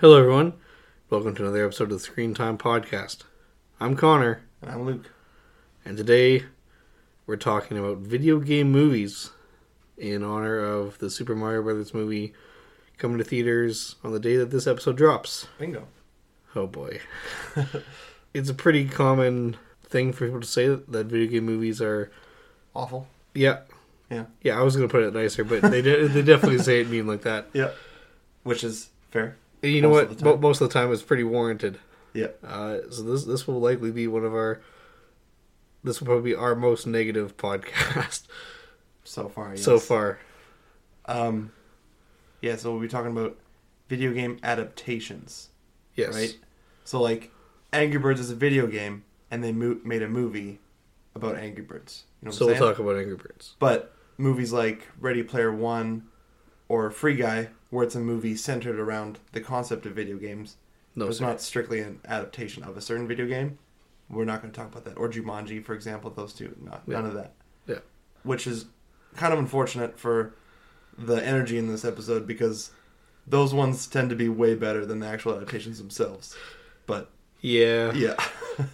Hello, everyone. Welcome to another episode of the Screen Time Podcast. I'm Connor, And I'm Luke. and today we're talking about video game movies in honor of the Super Mario Brothers movie coming to theaters on the day that this episode drops. Bingo. Oh boy. it's a pretty common thing for people to say that, that video game movies are. Awful. Yeah. Yeah. Yeah, I was going to put it nicer, but they, de- they definitely say it mean like that. Yeah. Which is fair. You know what? Most of the time, it's pretty warranted. Yeah. Uh, so this this will likely be one of our. This will probably be our most negative podcast So far, yes. so far. Um, yeah, so we'll be talking about video game adaptations, Yes. right? So, like, Angry Birds is a video game, and they mo- made a movie about Angry Birds. You know what So we'll talk about Angry Birds. But movies like Ready Player One or Free Guy, where it's a movie centered around the concept of video games, No, it's not strictly an adaptation of a certain video game. We're not going to talk about that. Or Jumanji, for example, those two. Not, None of that. Yeah. Which is kind of unfortunate for the energy in this episode because those ones tend to be way better than the actual adaptations themselves. But yeah, Yeah.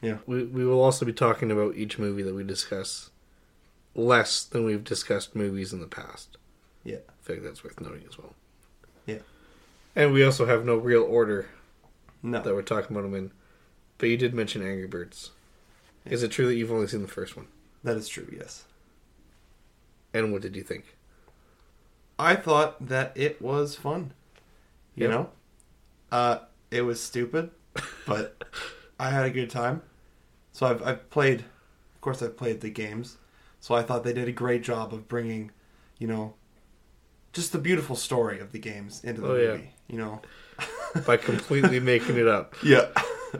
yeah. We we will also be talking about each movie that we discuss less than we've discussed movies in the past. Yeah. I think that's worth noting as well. Yeah. And we also have no real order no. that we're talking about them in. But you did mention Angry Birds. Is it true that you've only seen the first one? That is true, yes. And what did you think? I thought that it was fun. You Yep. know? Uh it was stupid, but I had a good time. So I've I've played of course I've played the games. So I thought they did a great job of bringing, you know, just the beautiful story of the games into the Oh, yeah. movie, you know. By completely making it up. Yeah.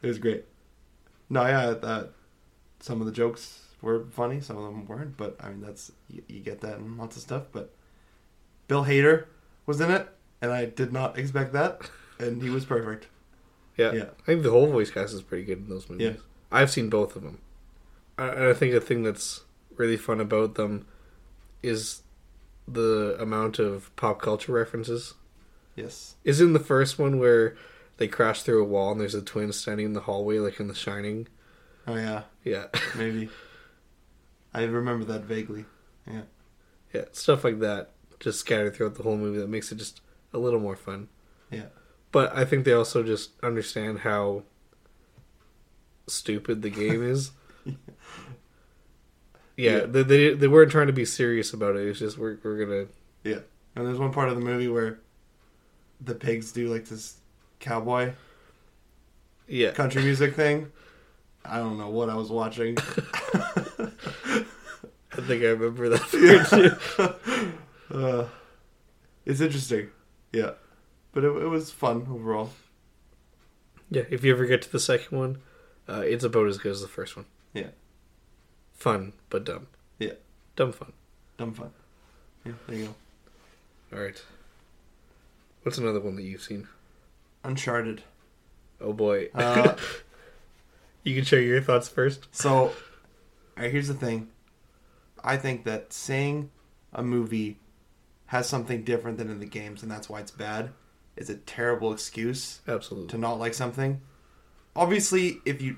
it was great. No, yeah, that some of the jokes were funny, some of them weren't, but I mean that's you, you get that in lots of stuff, but Bill Hader was in it and I did not expect that and he was perfect. Yeah. Yeah. I think the whole voice cast is pretty good in those movies. Yeah. I've seen both of them. I- I think the thing that's really fun about them is the amount of pop culture references. Yes. Is in the first one where they crash through a wall and there's a twin standing in the hallway like in The Shining. Oh yeah, Yeah. maybe. I remember that vaguely. Yeah. yeah. Stuff like that just scattered throughout the whole movie that makes it just a little more fun. Yeah. But I think they also just understand how stupid the game is. yeah, Yeah. They, they they weren't trying to be serious about it. It's just we're we're gonna Yeah. And there's one part of the movie where the pigs do like this cowboy yeah. country music thing. I don't know what I was watching. I think I remember that. too. uh, it's interesting. Yeah. But it, it was fun overall. yeah, if you ever get to the second one, uh, it's about as good as the first one. Yeah. Fun but dumb. Yeah. Dumb fun. Dumb fun. Yeah, there you go. All right. What's another one that you've seen? Uncharted. Oh boy. Uh, you can share your thoughts first. so, right, here's the thing. I think that saying a movie has something different than in the games, and that's why it's bad, is a terrible excuse Absolutely. to not like something. Obviously, if you,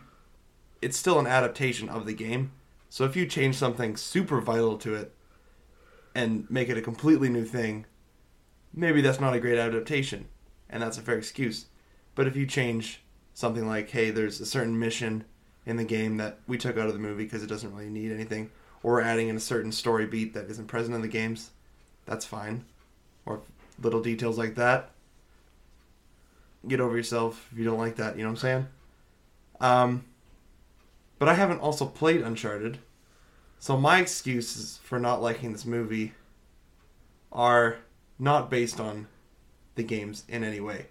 it's still an adaptation of the game. So if you change something super vital to it, and make it a completely new thing, maybe that's not a great adaptation, and that's a fair excuse. But if you change something like, hey, there's a certain mission in the game that we took out of the movie because it doesn't really need anything, or adding in a certain story beat that isn't present in the games, that's fine. Or little details like that, get over yourself if you don't like that. You know what I'm saying? Um, but I haven't also played Uncharted, so my excuses for not liking this movie are not based on the games in any way.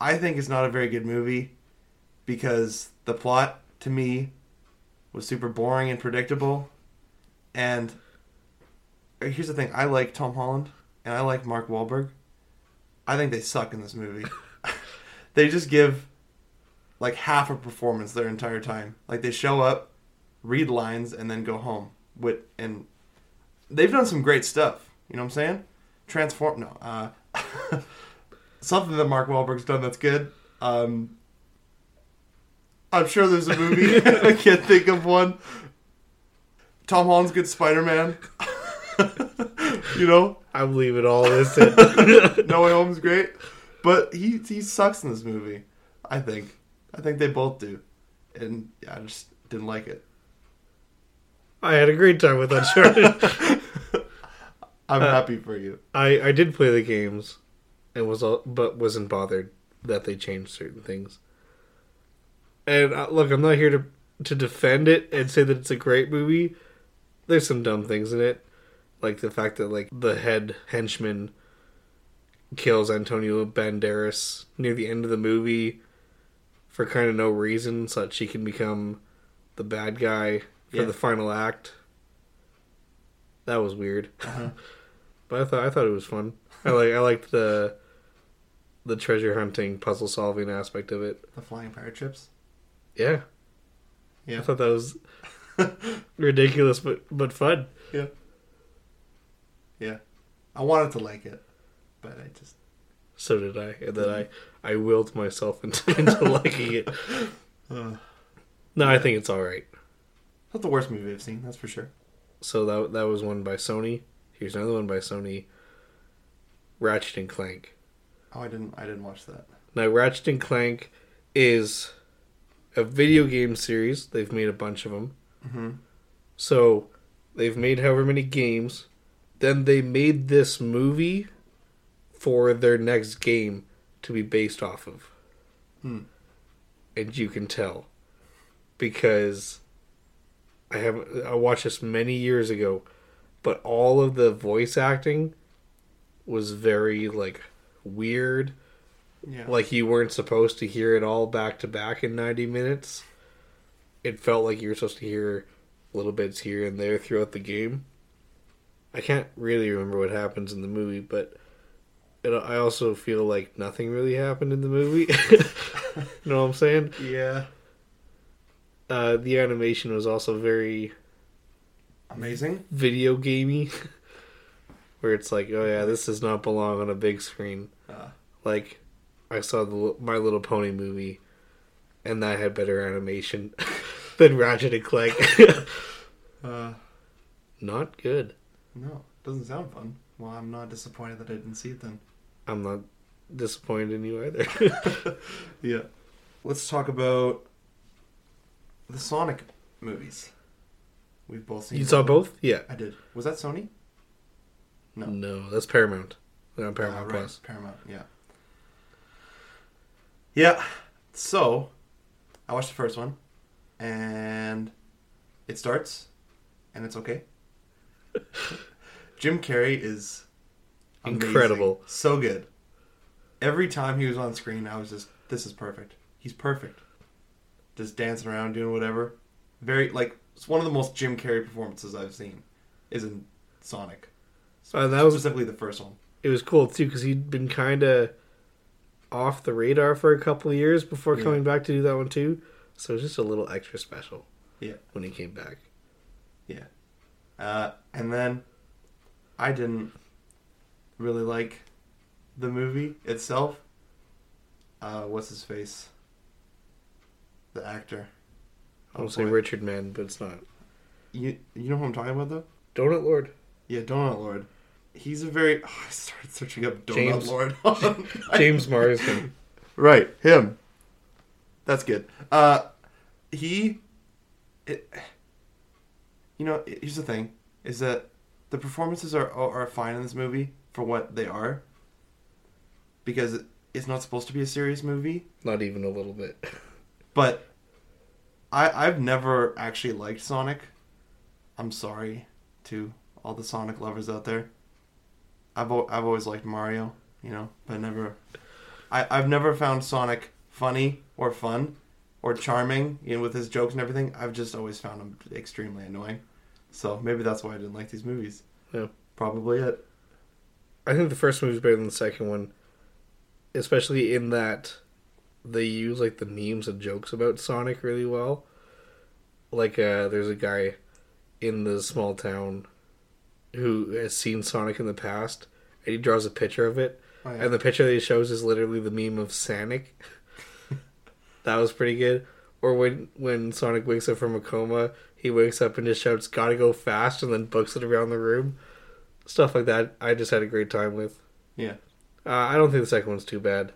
I think it's not a very good movie because the plot to me was super boring and predictable. And here's the thing: I like Tom Holland and I like Mark Wahlberg. I think they suck in this movie. they just give like half a performance their entire time. Like they show up, read lines, and then go home. With and they've done some great stuff. You know what I'm saying? Transform no. Uh, something that Mark Wahlberg's done that's good. Um, I'm sure there's a movie. I can't think of one. Tom Holland's good Spider Man. you know, I believe it all this. No Way Home's great, but he he sucks in this movie. I think. I think they both do, and yeah, I just didn't like it. I had a great time with Uncharted. I'm Uh, happy for you. I I did play the games, and was all, but wasn't bothered that they changed certain things. And uh, look, I'm not here to to defend it and say that it's a great movie. There's some dumb things in it, like the fact that like the head henchman kills Antonio Banderas near the end of the movie for kind of no reason, so that she can become the bad guy for Yeah. the final act. That was weird. Uh-huh. But I thought I thought it was fun. I like I liked the the treasure hunting, puzzle solving aspect of it. The flying pirate ships. Yeah, Yeah. I thought that was ridiculous, but but fun. Yeah. Yeah. I wanted to like it, but I just So did I, and then I I willed myself into, into liking it. uh, No, I think it's all right. not the worst movie I've seen. That's for sure. So that that was one by Sony. Here's another one by Sony. Ratchet and Clank. Oh, I didn't. I didn't watch that. Now, Ratchet and Clank is a video game series. They've made a bunch of them. Mm-hmm. So they've made however many games. Then they made this movie for their next game to be based off of. Hmm. And you can tell because I have I watched this many years ago, but all of the voice acting was very like weird Yeah. like you weren't supposed to hear it all back to back in 90 minutes. It felt like you were supposed to hear little bits here and there throughout the game. I can't really remember what happens in the movie, but it, I also feel like nothing really happened in the movie. you know what I'm saying? yeah. Uh, the animation was also very Amazing. video gamey, where it's like, oh yeah, this does not belong on a big screen. Uh, Like, I saw the My Little Pony movie, and that had better animation than Ratchet and Clank. uh, not good. no, doesn't sound fun. Well, I'm not disappointed that I didn't see it then. I'm not disappointed in you either. Yeah. Let's talk about the Sonic movies. We've both seen. you saw both? Yeah. I did. Was that Sony? No. No, that's Paramount. They're on Paramount Ah, right, Plus. Paramount. Yeah. Yeah. So, I watched the first one, and it starts, and it's okay. Jim Carrey is amazing. Incredible. so good. Every time he was on screen, I was just, this is perfect. He's perfect. Just dancing around, doing whatever. Very like it's one of the most Jim Carrey performances I've seen. Is in Sonic. Uh, that was Specifically the first one. it was cool too because he'd been kind of off the radar for a couple of years before Yeah. coming back to do that one too. So it was just a little extra special. Yeah. When he came back. Yeah. Uh, and then I didn't really like the movie itself. Uh, what's his face? The actor. I would Oh, say boy. Richard Mann, but it's not. You you know who I'm talking about though? Donut Lord. Yeah, Donut Lord. He's a very. Oh, I started searching up Donut James- Lord. James Marsden. Right, him. That's good. Uh, he, it, you know, here's the thing: is that the performances are are fine in this movie for what they are, because it's not supposed to be a serious movie. Not even a little bit. But I I've never actually liked Sonic. I'm sorry to all the Sonic lovers out there. I've I've always liked Mario, you know, but never. I I've never found Sonic funny or fun or charming, you know, with his jokes and everything. I've just always found him extremely annoying. So maybe that's why I didn't like these movies. Yeah. Probably it. I think the first movie's better than the second one, especially in that they use like the memes and jokes about Sonic really well. Like, uh, there's a guy in the small town who has seen Sonic in the past, and he draws a picture of it, Oh, yeah. And the picture that he shows is literally the meme of Sonic. that was pretty good. Or when when Sonic wakes up from a coma, he wakes up and just shouts "Gotta go fast" and then books it around the room. Stuff like that. I just had a great time with. Yeah. Uh, I don't think the second one's too bad.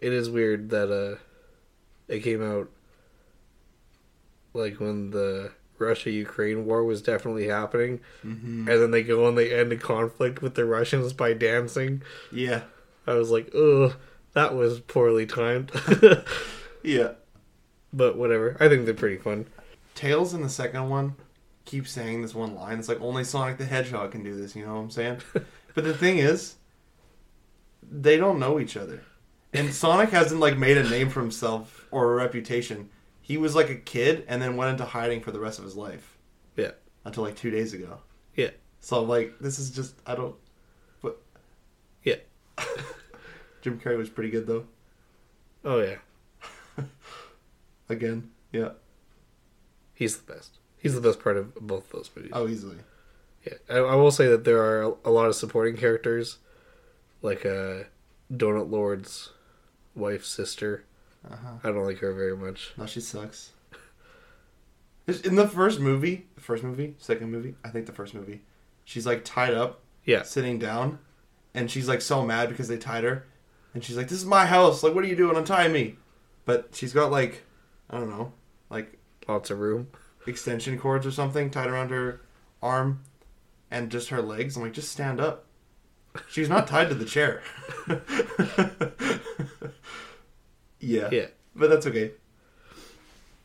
It is weird that uh, it came out like when the Russia Ukraine war was definitely happening, Mm-hmm. and then they go and they end a conflict with the Russians by dancing. Yeah. I was like, ugh, that was poorly timed. Yeah. but whatever. I think they're pretty fun. Tails in the second one keeps saying this one line. It's like only Sonic the Hedgehog can do this. You know what I'm saying? but the thing is, they don't know each other, and Sonic hasn't like made a name for himself or a reputation. He was like a kid and then went into hiding for the rest of his life. Yeah. Until like two days ago. Yeah. So like this is just I don't. But Yeah. Jim Carrey was pretty good though. Oh yeah, Again. Yeah. he's the best. He's the best part of both those movies. Oh, easily. Yeah, I, I will say that there are a lot of supporting characters, like uh, Donut Lord's wife's sister. Uh huh. I don't like her very much. No, she sucks. In the first movie, the first movie, second movie, I think the first movie, she's like tied up, Yeah, sitting down, and she's like so mad because they tied her, and she's like, "This is my house. Like, what are you doing? Untie me!" But she's got like, I don't know, like lots of room. Extension cords or something tied around her arm, and just her legs. I'm like, just stand up. She's not tied to the chair. yeah. Yeah, But that's okay.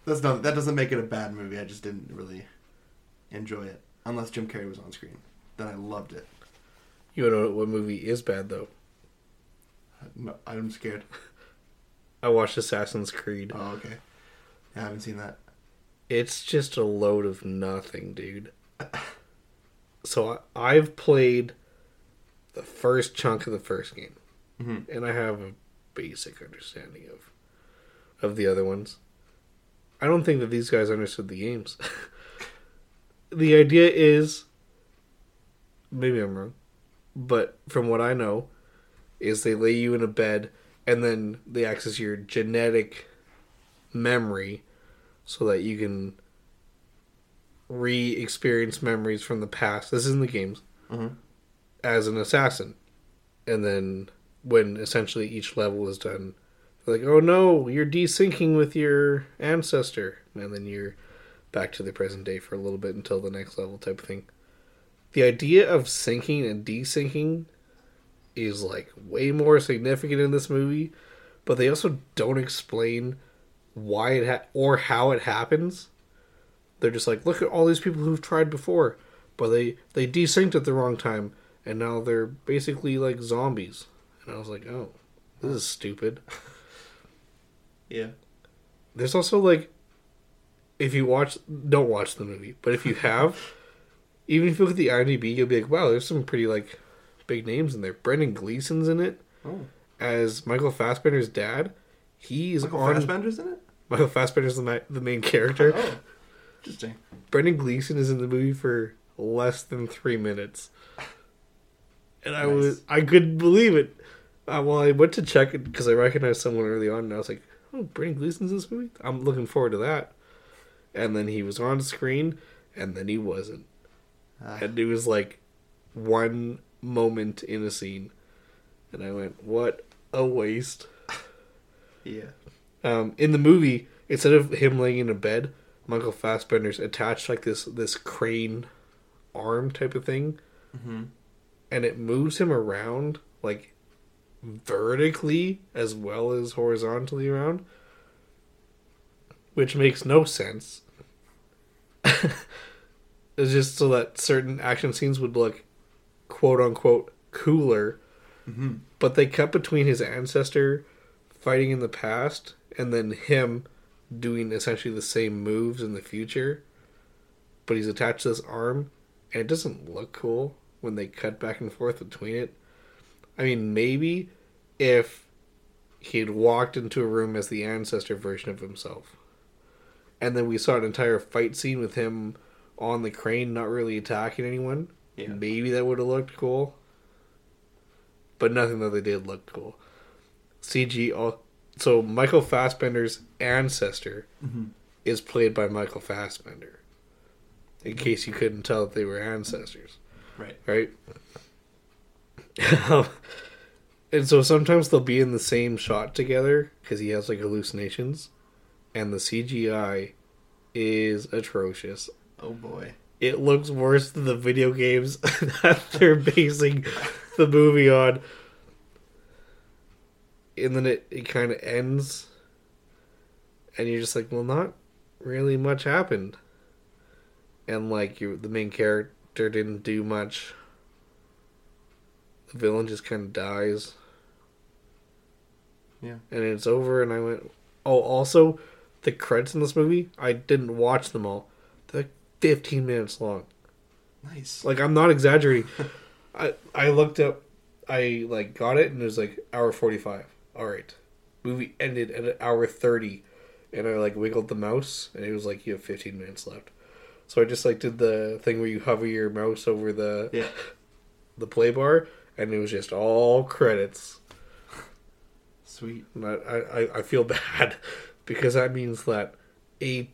That's not that doesn't make it a bad movie. I just didn't really enjoy it. Unless Jim Carrey was on screen. Then I loved it. you know what movie is bad though? No, I'm scared. I watched Assassin's Creed. Oh, okay. I haven't seen that. It's just a load of nothing, dude. So I, I've played the first chunk of the first game, Mhm. and I have a basic understanding of of the other ones. I don't think that these guys understood the games. the idea is, maybe I'm wrong, but from what I know, is they lay you in a bed and then they access your genetic memory so that you can re-experience memories from the past. This is in the games Mhm. as an assassin, and then when essentially each level is done, like, "Oh no, you're desyncing with your ancestor," and then you're back to the present day for a little bit until the next level, type of thing. The idea of syncing and desyncing is like way more significant in this movie, but they also don't explain why it ha- or how it happens. They're just like, look at all these people who've tried before, but they they desynced at the wrong time, and now they're basically like zombies. And I was like, oh, this is stupid. Yeah. There's also like, if you watch, don't watch the movie, but if you have, even if you look at the IMDb, you'll be like, wow, there's some pretty like big names in there. Brendan Gleeson's in it Oh. as Michael Fassbender's dad. He's Michael on Fassbender's in it? Michael Fassbender's the, ma- the main character. Oh. Interesting. Brendan Gleeson is in the movie for less than three minutes, and I Nice. was I couldn't believe it. Uh, well, I went to check it because I recognized someone early on, and I was like, "Oh, Brendan Gleeson's in this movie. I'm looking forward to that." And then he was on screen, and then he wasn't, Ah, and it was like one moment in a scene, and I went, "What a waste." yeah. Um, in the movie, instead of him laying in a bed, Michael Fassbender's attached like this this crane arm type of thing, Mm-hmm. and it moves him around like vertically as well as horizontally around, which makes no sense. it's just so that certain action scenes would look quote unquote cooler Mm-hmm. but they cut between his ancestor fighting in the past and then him doing essentially the same moves in the future but he's attached to this arm and it doesn't look cool when they cut back and forth between it i mean maybe if he'd walked into a room as the ancestor version of himself and then we saw an entire fight scene with him on the crane not really attacking anyone Yeah. maybe that would have looked cool but nothing that they did looked cool. CG, all, oh, so Michael Fassbender's ancestor Mhm. is played by Michael Fassbender. In case you couldn't tell that they were ancestors, Right. right? and so sometimes they'll be in the same shot together because he has like hallucinations, and the CGI is atrocious. Oh boy. It looks worse than the video games that they're basing the movie on. And then it, it kind of ends, and you're just like, well, not really much happened. And like you, the main character didn't do much. The villain just kind of dies. Yeah. And it's over, and I went, oh, also, the credits in this movie, I didn't watch them all. They're like 15 minutes long. Nice. Like I'm not exaggerating. I I looked up I like got it and it was like hour 45. All right. Movie ended at an hour 30 and I like wiggled the mouse and it was like you have 15 minutes left. So I just like did the thing where you hover your mouse over the Yeah. the play bar and it was just all credits. Sweet. And I, I, I feel bad because that means that a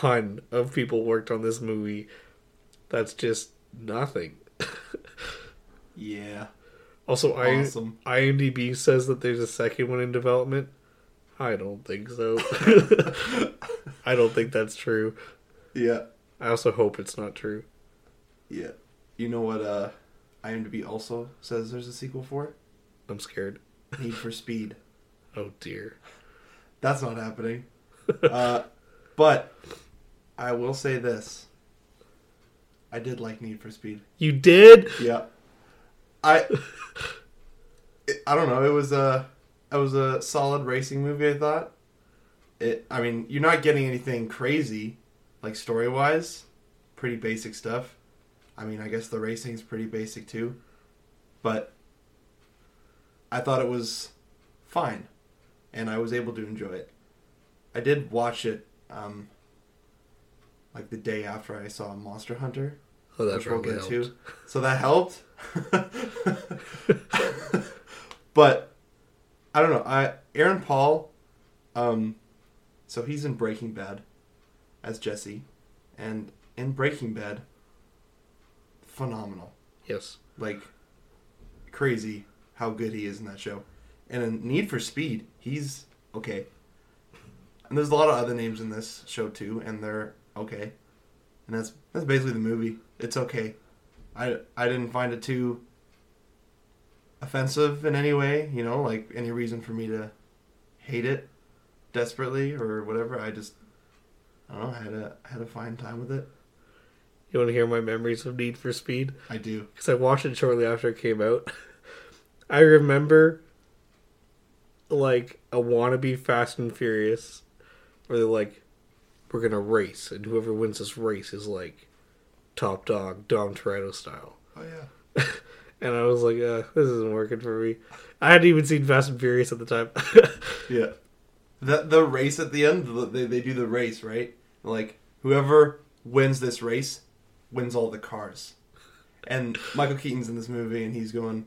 ton of people worked on this movie. That's just nothing. Yeah. Also, I, Awesome. IMDb says that there's a second one in development. I don't think so. I don't think that's true. Yeah. I also hope it's not true. Yeah. You know what uh IMDb also says there's a sequel for it? I'm scared. Need for Speed. Oh dear. That's not happening. uh but I will say this. I did like Need for Speed. You did? Yeah. I I don't know, it was a it was a solid racing movie I thought. It I mean, you're not getting anything crazy like story-wise. Pretty basic stuff. I mean, I guess the racing's pretty basic too. But I thought it was fine and I was able to enjoy it. I did watch it um like the day after I saw Monster Hunter Oh, that which we'll get helped. to. So that helped. but I don't know. I Aaron Paul, um, so he's in Breaking Bad as Jesse, and in Breaking Bad, phenomenal, Yes. like crazy how good he is in that show. And in Need for Speed, he's okay. And there's a lot of other names in this show too, and they're okay. And that's that's basically the movie. It's okay. I I didn't find it too offensive in any way, you know, like any reason for me to hate it desperately or whatever. I just I don't know, I had a I had a fine time with it. You want to hear my memories of Need for Speed? I do. because I watched it shortly after it came out. I remember like a wannabe Fast and Furious, where they're like, "We're gonna race, and whoever wins this race is like top dog, Dom Toretto style." Oh yeah. And I was like, uh, "This isn't working for me." I hadn't even seen Fast and Furious at the time. Yeah. The the race at the end, they they do the race, right? Like whoever wins this race wins all the cars. And Michael Keaton's in this movie and he's going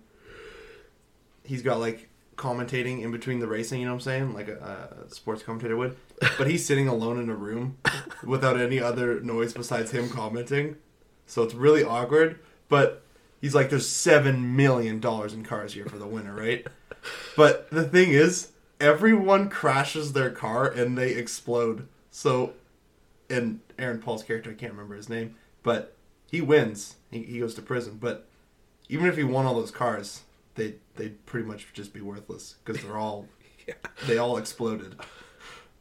he's got like commentating in between the racing, you know what I'm saying? Like a, a sports commentator would. But he's sitting alone in a room without any other noise besides him commenting. So it's really awkward, but he's like there's 7 million dollars in cars here for the winner, right? But the thing is, everyone crashes their car and they explode. So, and Aaron Paul's character, I can't remember his name, but he wins. He, he goes to prison. But even if he won all those cars, they they'd pretty much just be worthless because they're all they all exploded.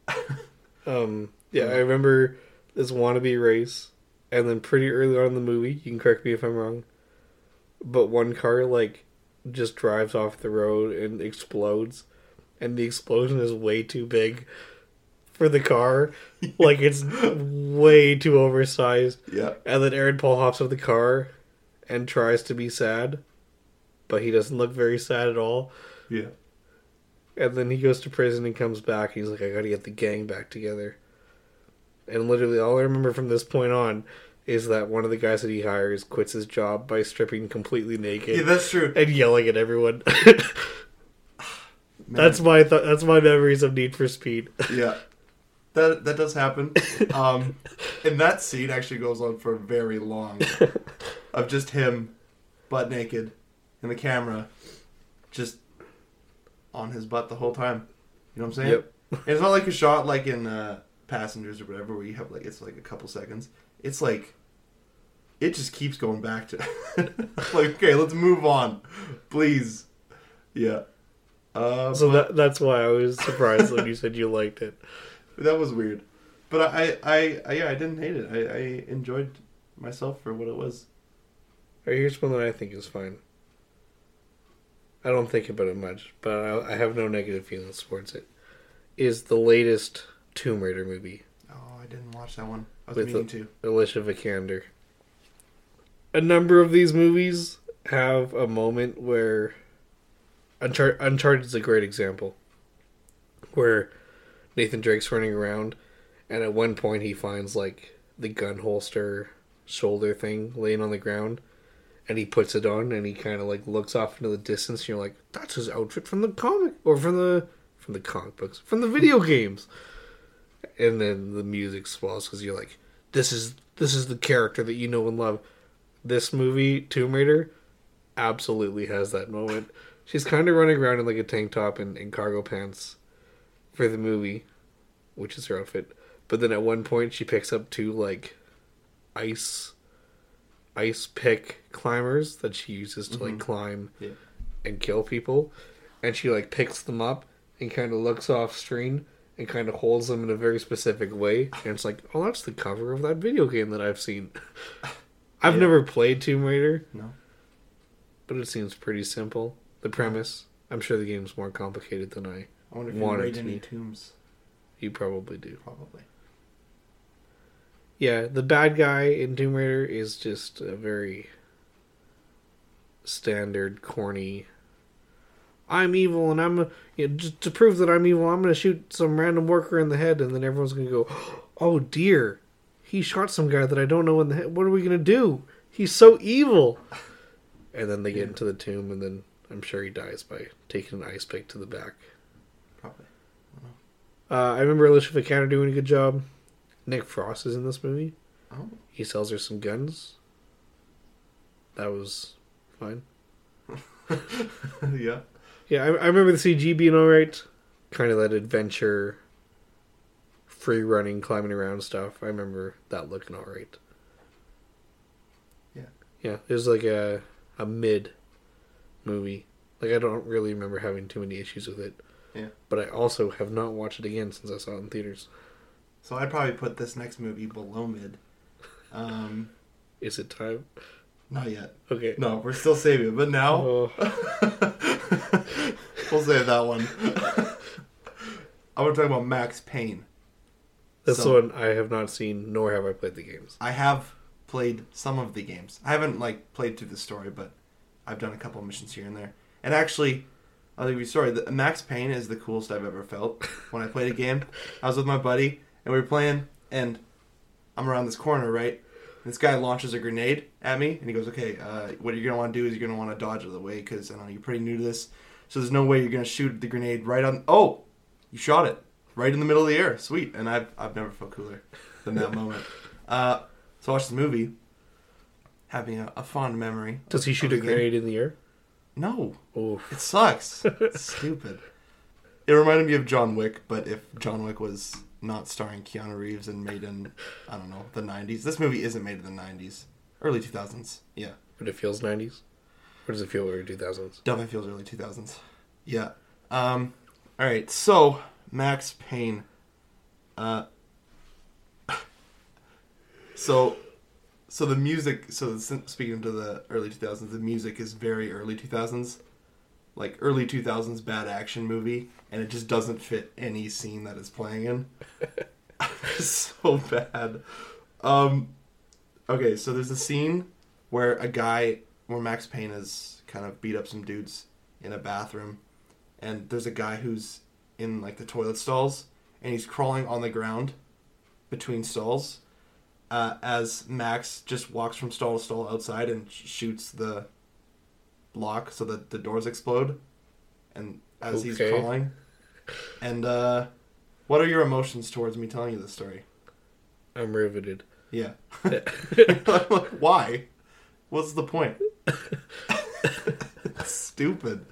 um, yeah, I remember this wannabe race, and then pretty early on in the movie, you can correct me if I'm wrong, but one car like just drives off the road and explodes, and the explosion is way too big for the car, like it's way too oversized. Yeah, And then Aaron Paul hops out of the car and tries to be sad, but he doesn't look very sad at all. yeah, And then he goes to prison and comes back. He's like, I gotta get the gang back together. And literally, all I remember from this point on is that one of the guys that he hires quits his job by stripping completely naked Yeah, that's true. and yelling at everyone. That's my th- that's my memories of Need for Speed. yeah. That that does happen. Um, and that scene actually goes on for very long, of just him, butt naked, and the camera, just on his butt the whole time. You know what I'm saying? Yep. And it's not like a shot like in uh, Passengers or whatever where you have like it's like a couple seconds. It's like it just keeps going back to like okay, let's move on, please. Yeah. Uh, So that that's why I was surprised when you said you liked it. that was weird, but I, I, I, yeah, I didn't hate it. I, I enjoyed myself for what it was. Right, here's one that I think is fine. I don't think about it much, but I, I have no negative feelings towards it. Is the latest Tomb Raider movie Oh, I didn't watch that one. I was With meaning to. Alicia Vikander. A number of these movies have a moment where Unchar- Uncharted is a great example, where Nathan Drake's running around, and at one point he finds like the gun holster shoulder thing laying on the ground, and he puts it on, and he kind of like looks off into the distance. And you're like, that's his outfit from the comic or from the from the comic books, from the video games. And then the music swells because you're like, this is this is the character that you know and love. This movie, Tomb Raider, absolutely has that moment. She's kind of running around in like a tank top and, and cargo pants for the movie, which is her outfit. But then at one point, she picks up two like ice ice pick climbers that she uses to like Mhm. climb Yeah. and kill people, and she like picks them up and kind of looks off screen and kind of holds them in a very specific way. And it's like, oh, that's the cover of that video game that I've seen. I've Yeah. never played Tomb Raider, No. but it seems pretty simple. The premise, I'm sure the game's more complicated than I. I wonder if you raid to any be. tombs. You probably do. Probably. Yeah, the bad guy in Tomb Raider is just a very standard, corny. I'm evil, and I'm you know, just to prove that I'm evil. I'm going to shoot some random worker in the head, and then everyone's going to go, "Oh dear, he shot some guy that I don't know in the head. What are we going to do? He's so evil." And then they get Yeah. into the tomb, and then I'm sure he dies by taking an ice pick to the back. Probably. Uh, I remember Alicia Vikander doing a good job. Nick Frost is in this movie. Oh. He sells her some guns. That was fine. yeah. Yeah, I, I remember the CG being alright. Kind of that adventure, free running, climbing around stuff. I remember that looking alright. Yeah. Yeah, it was like a a mid movie. Like I don't really remember having too many issues with it. Yeah. But I also have not watched it again since I saw it in theaters. So I'd probably put this next movie below mid. Um, Is it time? not yet. Okay. No, we're still saving it. But now, Oh, we'll save that one. I want to talk about Max Payne. This So- one I have not seen, nor have I played the games. I have played some of the games. I haven't like played through the story, but I've done a couple missions here and there. And actually, I'll give you a story. The, Max Payne is the coolest I've ever felt when I played a game. I was with my buddy and we were playing, and I'm around this corner, right? And this guy launches a grenade at me, and he goes, "Okay, uh, what you're gonna want to do is you're gonna want to dodge out of the way because I know you're pretty new to this. So there's no way you're gonna shoot the grenade right on. Oh, you shot it right in the middle of the air. Sweet. And I've I've never felt cooler than that moment. Uh, so I watched the movie, having a, a fond memory. Does he shoot a game. grenade in the air? No, Oh, it sucks. It's stupid. It reminded me of John Wick, but if John Wick was not starring Keanu Reeves and made in I don't know the '90s, this movie isn't made in the '90s, early 2000s. Yeah, but it feels 90s? Or does it feel early 2000s? definitely feels early 2000s. Yeah. Um. All right. So Max Payne. Uh. So, so the music. So s- speaking to the early 2000s, the music is very early 2000s, like early 2000s bad action movie, and it just doesn't fit any scene that it's playing in. so bad. Um. Okay, so there's a scene where a guy, where Max Payne has kind of beat up some dudes in a bathroom, and there's a guy who's in like the toilet stalls, and he's crawling on the ground between stalls, uh, as Max just walks from stall to stall outside and sh- shoots the lock so that the doors explode, and as he's crawling. And uh, what are your emotions towards me telling you this story? I'm riveted. Yeah. Why? What's the point? Stupid.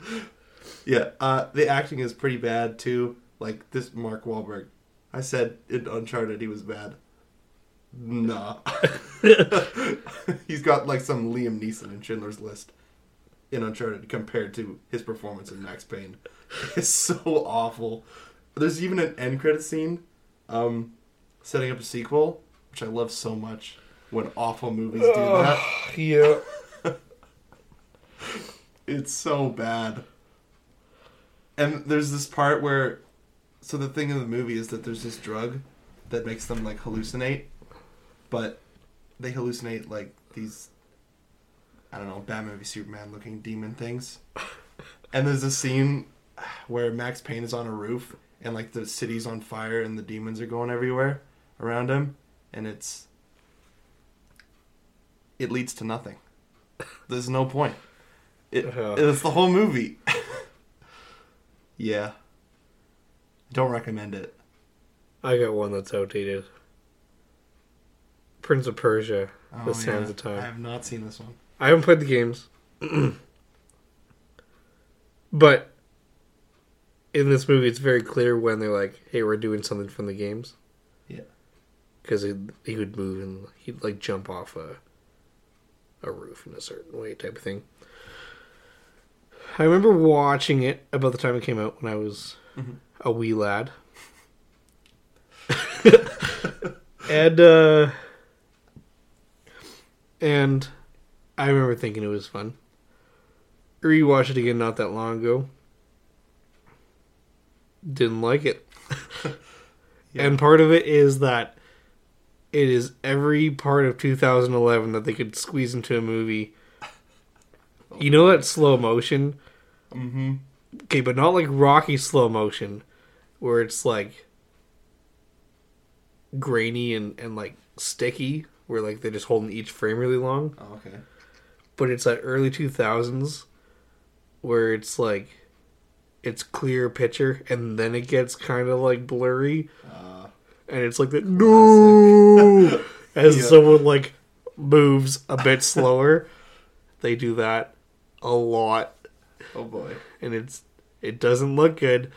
Yeah, uh, the acting is pretty bad too. Like this Mark Wahlberg. I said in Uncharted he was bad. Nah. He's got like some Liam Neeson in Schindler's List in Uncharted compared to his performance in Max Payne. It's so awful. There's even an end credit scene um, setting up a sequel, which I love so much when awful movies do that. yeah. It's so bad. And there's this part where so the thing in the movie is that there's this drug that makes them like hallucinate, but they hallucinate like these I don't know, Batman v Superman looking demon things. And there's a scene where Max Payne is on a roof and like the city's on fire and the demons are going everywhere around him and it's it leads to nothing. There's no point. It, Uh-huh. It's the whole movie. yeah. Don't recommend it. I got one that's outdated. Prince of Persia: Oh, The Sands yeah. of Time. I have not seen this one. I haven't played the games, but in this movie, it's very clear when they're like, "Hey, we're doing something from the games." Yeah. because he he would move and he'd like jump off a a roof in a certain way, type of thing. I remember watching it about the time it came out when I was Mhm. a wee lad, and uh, and I remember thinking it was fun. Rewatched it again not that long ago. Didn't like it. Yeah. And part of it is that it is every part of 2011 that they could squeeze into a movie. You know that slow motion? Mm-hmm. Okay, but not like Rocky slow motion, where it's like grainy and, and like sticky, where like they're just holding each frame really long. Oh, okay. But it's that early 2000s where it's like it's clear picture and then it gets kind of like blurry. Uh, and it's like that no! As Yeah. someone like moves a bit slower. They do that a lot. Oh boy. and it's it doesn't look good.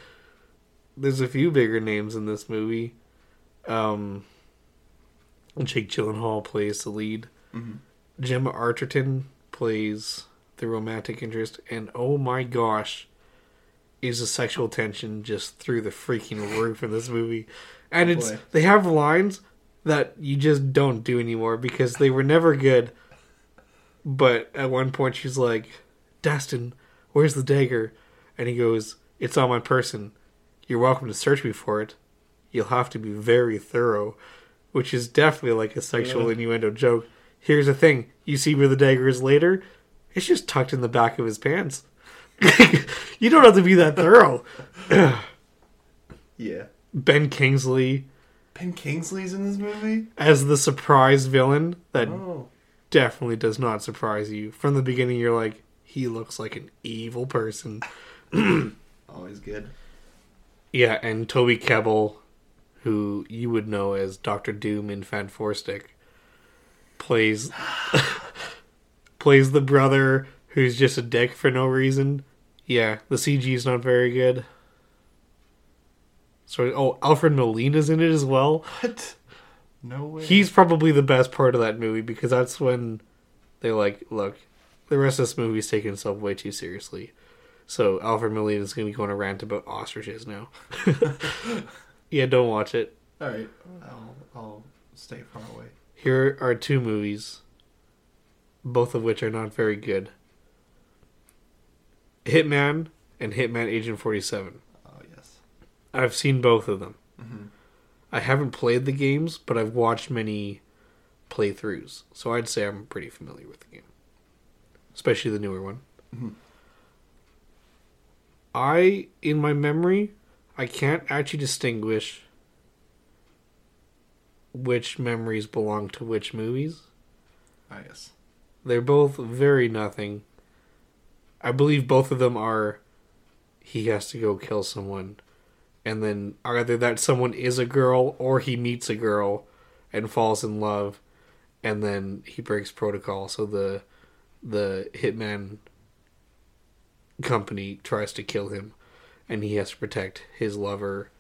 There's a few bigger names in this movie. Um jake gyllenhaal plays the lead. Mhm. gemma arterton plays the romantic interest and oh my gosh is the sexual tension just through the freaking roof in this movie. And Oh, it's boy. they have lines that you just don't do anymore because they were never good. But at one point she's like dastan where's the dagger? And he goes it's on my person. You're welcome to search me for it. You'll have to be very thorough which is definitely like a sexual Yeah. innuendo joke here's the thing you see where the dagger is later it's just tucked in the back of his pants you don't have to be that thorough Yeah. ben kingsley Ben Kingsley's in this movie. as the surprise villain that Oh. definitely does not surprise you from the beginning you're like he looks like an evil person Always good. yeah and toby kebbell who you would know as dr doom in fan four stick plays plays the brother who's just a dick for no reason yeah the cg is not very good so oh alfred molina's in it as well What? No way. He's probably the best part of that movie because that's when they like, look, the rest of this movie's taking itself way too seriously. So Alfred Molina is going to be going to rant about ostriches now. yeah, don't watch it. All right. I'll I'll stay far away. Here are two movies, both of which are not very good. Hitman and Hitman Agent 47. Oh yes. I've seen both of them. Mm-hmm. I haven't played the games, but I've watched many playthroughs, so I'd say I'm pretty familiar with the game, especially the newer one. Mhm. I, in my memory, I can't actually distinguish which memories belong to which movies. Ah, I guess. They're both very nothing. I believe both of them are he has to go kill someone. And then either that someone is a girl or he meets a girl and falls in love and then he breaks protocol so the the hitman company tries to kill him and he has to protect his lover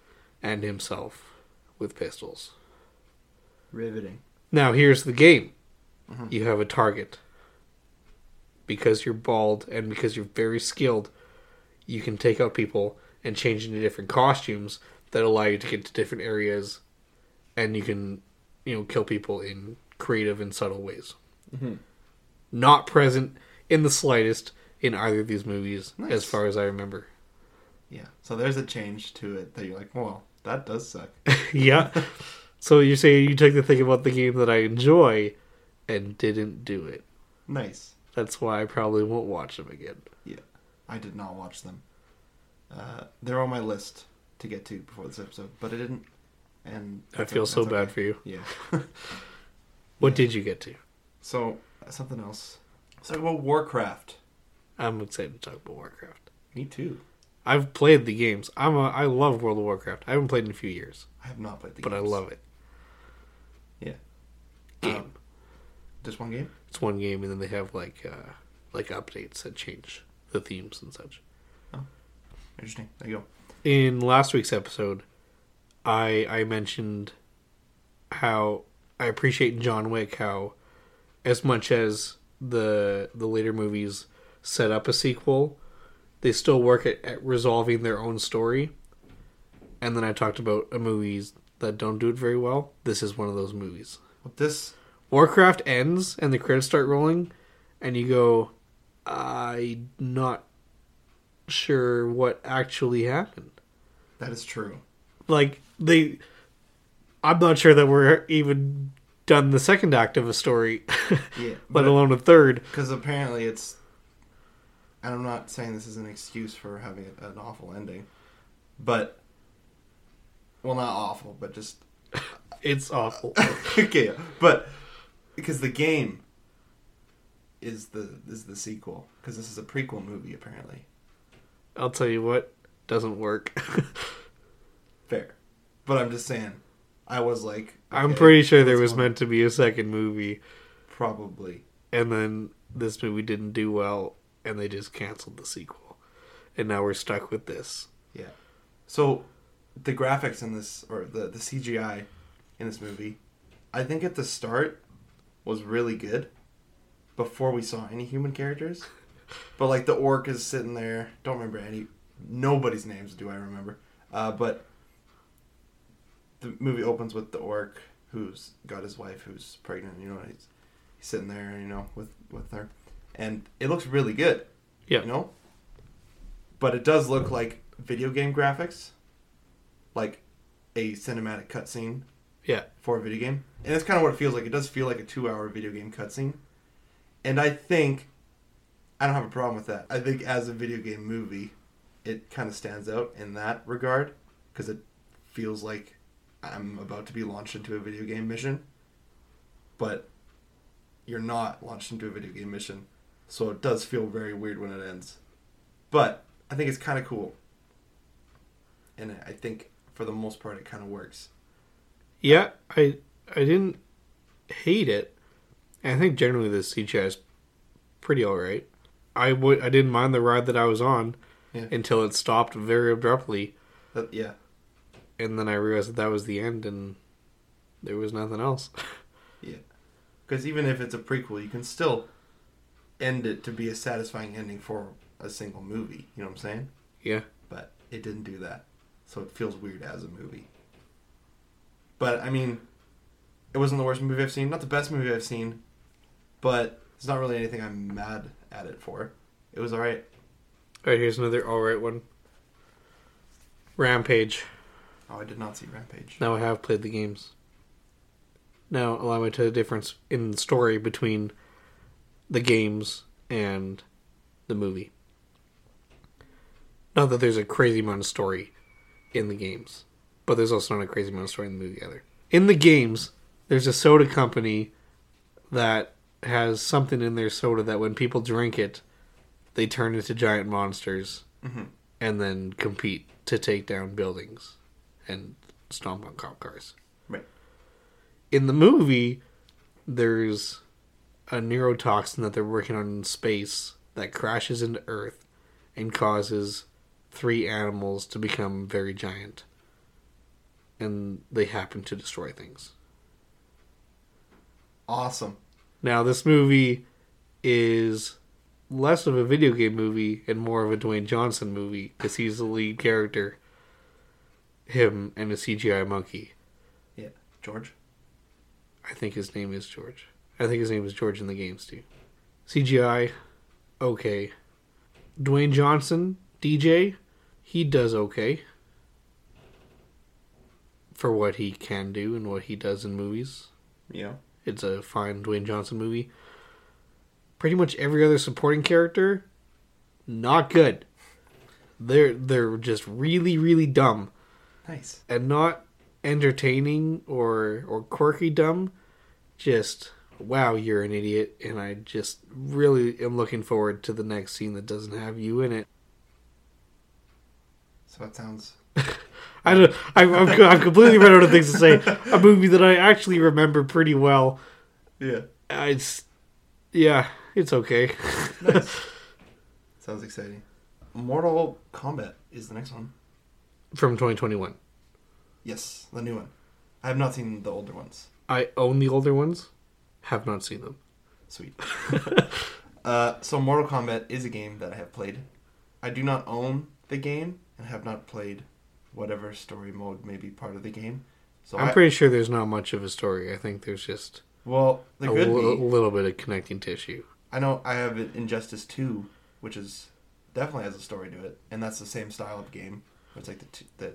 and himself with pistols. Riveting. Now here's the game. Mhm. You have a target. Because you're bald and because you're very skilled, you can take out people and change into different costumes that allow you to get to different areas and you can, you know, kill people in creative and subtle ways. Mhm. Not present in the slightest in either of these movies Nice. as far as I remember. Yeah. So there's a change to it that you're like, well, that does suck. yeah. So you're saying you took the thing about the game that I enjoy and didn't do it. nice. That's why I probably won't watch them again. Yeah, I did not watch them. Uh, they're on my list to get to before this episode, but I didn't. And I feel so bad for you. Yeah. What Yeah. did you get to? So uh, something else. Let's talk about Warcraft. I'm excited to talk about Warcraft. Me too. I've played the games. I'm a, I love World of Warcraft. I haven't played in a few years, I have not played the games. but I love it. Yeah. Game. Um, Just one game. it's one game, and then they have like uh, like updates that change the themes and such. Interesting. There you go. in last week's episode, I I mentioned how I appreciate John Wick how as much as the the later movies set up a sequel, they still work at, at resolving their own story. And then I talked about a movies that don't do it very well. This is one of those movies. This Warcraft ends and the credits start rolling, and you go, I'm not sure what actually happened. that is true. Like they, I'm not sure that we're even done the second act of a story, Yeah. let alone a third. because apparently it's. And I'm not saying this is an excuse for having an awful ending, but. Well, not awful, but just It's awful. okay, but because the game is the is the sequel because this is a prequel movie apparently. I'll tell you what doesn't work. Fair, but I'm just saying, I was like, I'm pretty sure there was going on? meant to be a second movie, probably and then this movie didn't do well, and they just canceled the sequel, and now we're stuck with this. yeah. So the graphics in this or the the CGI in this movie, I think at the start was really good before we saw any human characters. But like the orc is sitting there. Don't remember any nobody's names do I remember. Uh, but the movie opens with the orc who's got his wife who's pregnant. You know, he's, he's sitting there, you know, with with her, and it looks really good. Yeah. You know, but it does look like video game graphics, like a cinematic cutscene Yeah, for a video game, and that's kind of what it feels like. It does feel like a two-hour video game cutscene, and I think I don't have a problem with that. I think as a video game movie, it kind of stands out in that regard because it feels like I'm about to be launched into a video game mission, but you're not launched into a video game mission, so it does feel very weird when it ends. But I think it's kind of cool, and I think for the most part it kind of works. yeah. I I didn't hate it. And I think generally the CGI is pretty all right. I would I didn't mind the ride that I was on Yeah. until it stopped very abruptly, That, yeah, and then I realized that that was the end, and there was nothing else. Yeah, because even if it's a prequel, you can still end it to be a satisfying ending for a single movie. You know what I'm saying? yeah, But it didn't do that. So it feels weird as a movie. But, I mean, it wasn't the worst movie I've seen. Not the best movie I've seen. But it's not really anything I'm mad at it for. It was alright. all right. Here's another all right one. Rampage. Oh, I did not see Rampage. Now I have played the games. Now allow me to the difference in story between the games and the movie. Not that there's a crazy amount of story in the games, but there's also not a crazy amount of story in the movie either. In the games, there's a soda company that has something in their soda that when people drink it, they turn into giant monsters Mhm. and then compete to take down buildings and stomp on cop cars. Right. In the movie, there's a neurotoxin that they're working on in space that crashes into Earth and causes three animals to become very giant. And they happen to destroy things. Awesome. Now, this movie is less of a video game movie and more of a Dwayne Johnson movie because he's the lead character. Him and a CGI monkey. Yeah. George? I think his name is George. I think his name is George in the games too. CGI, okay. Dwayne Johnson, DJ, he does okay for what he can do and what he does in movies. Yeah. It's a fine Dwayne Johnson movie. Pretty much every other supporting character, not good. They're they're just really really dumb Nice. and not entertaining or or quirky dumb. Just wow, you're an idiot, and I just really am looking forward to the next scene that doesn't have you in it. So it sounds. I don't. I'm, I'm, I'm completely run out of things to say. A movie that I actually remember pretty well. Yeah. Uh, It's yeah, it's okay. Nice. sounds exciting. Mortal Kombat is the next one. From 2021. Yes, the new one. I have not seen the older ones. I own the older ones. Have not seen them. Sweet. uh, so Mortal Kombat is a game that I have played. I do not own the game and have not played whatever story mode may be part of the game. So I'm I, pretty sure there's not much of a story. I think there's just well, a there could li- be. little bit of connecting tissue. I know I have Injustice 2, which is definitely has a story to it, and that's the same style of game. It's like the t- the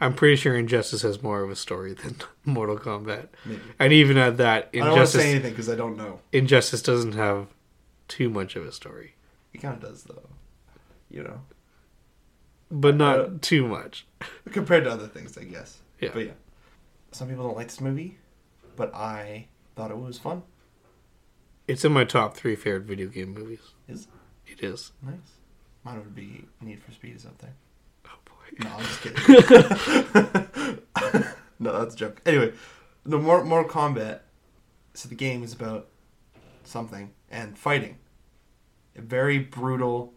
I'm pretty sure Injustice has more of a story than Mortal Kombat. maybe. And even at that, I don't want to say anything because I don't know. Injustice doesn't have too much of a story, It kind of does though, you know, but not Uh, too much. compared to other things, I guess. Yeah. But yeah, some people don't like this movie, but I thought it was fun. It's in my top three favorite video game movies. Is It is. nice. Mine would be Need for Speed is up there. Oh boy. No, I'm just kidding. no, that's a joke. Anyway, the Mor- Mortal Kombat. So the game is about something and fighting. A very brutal,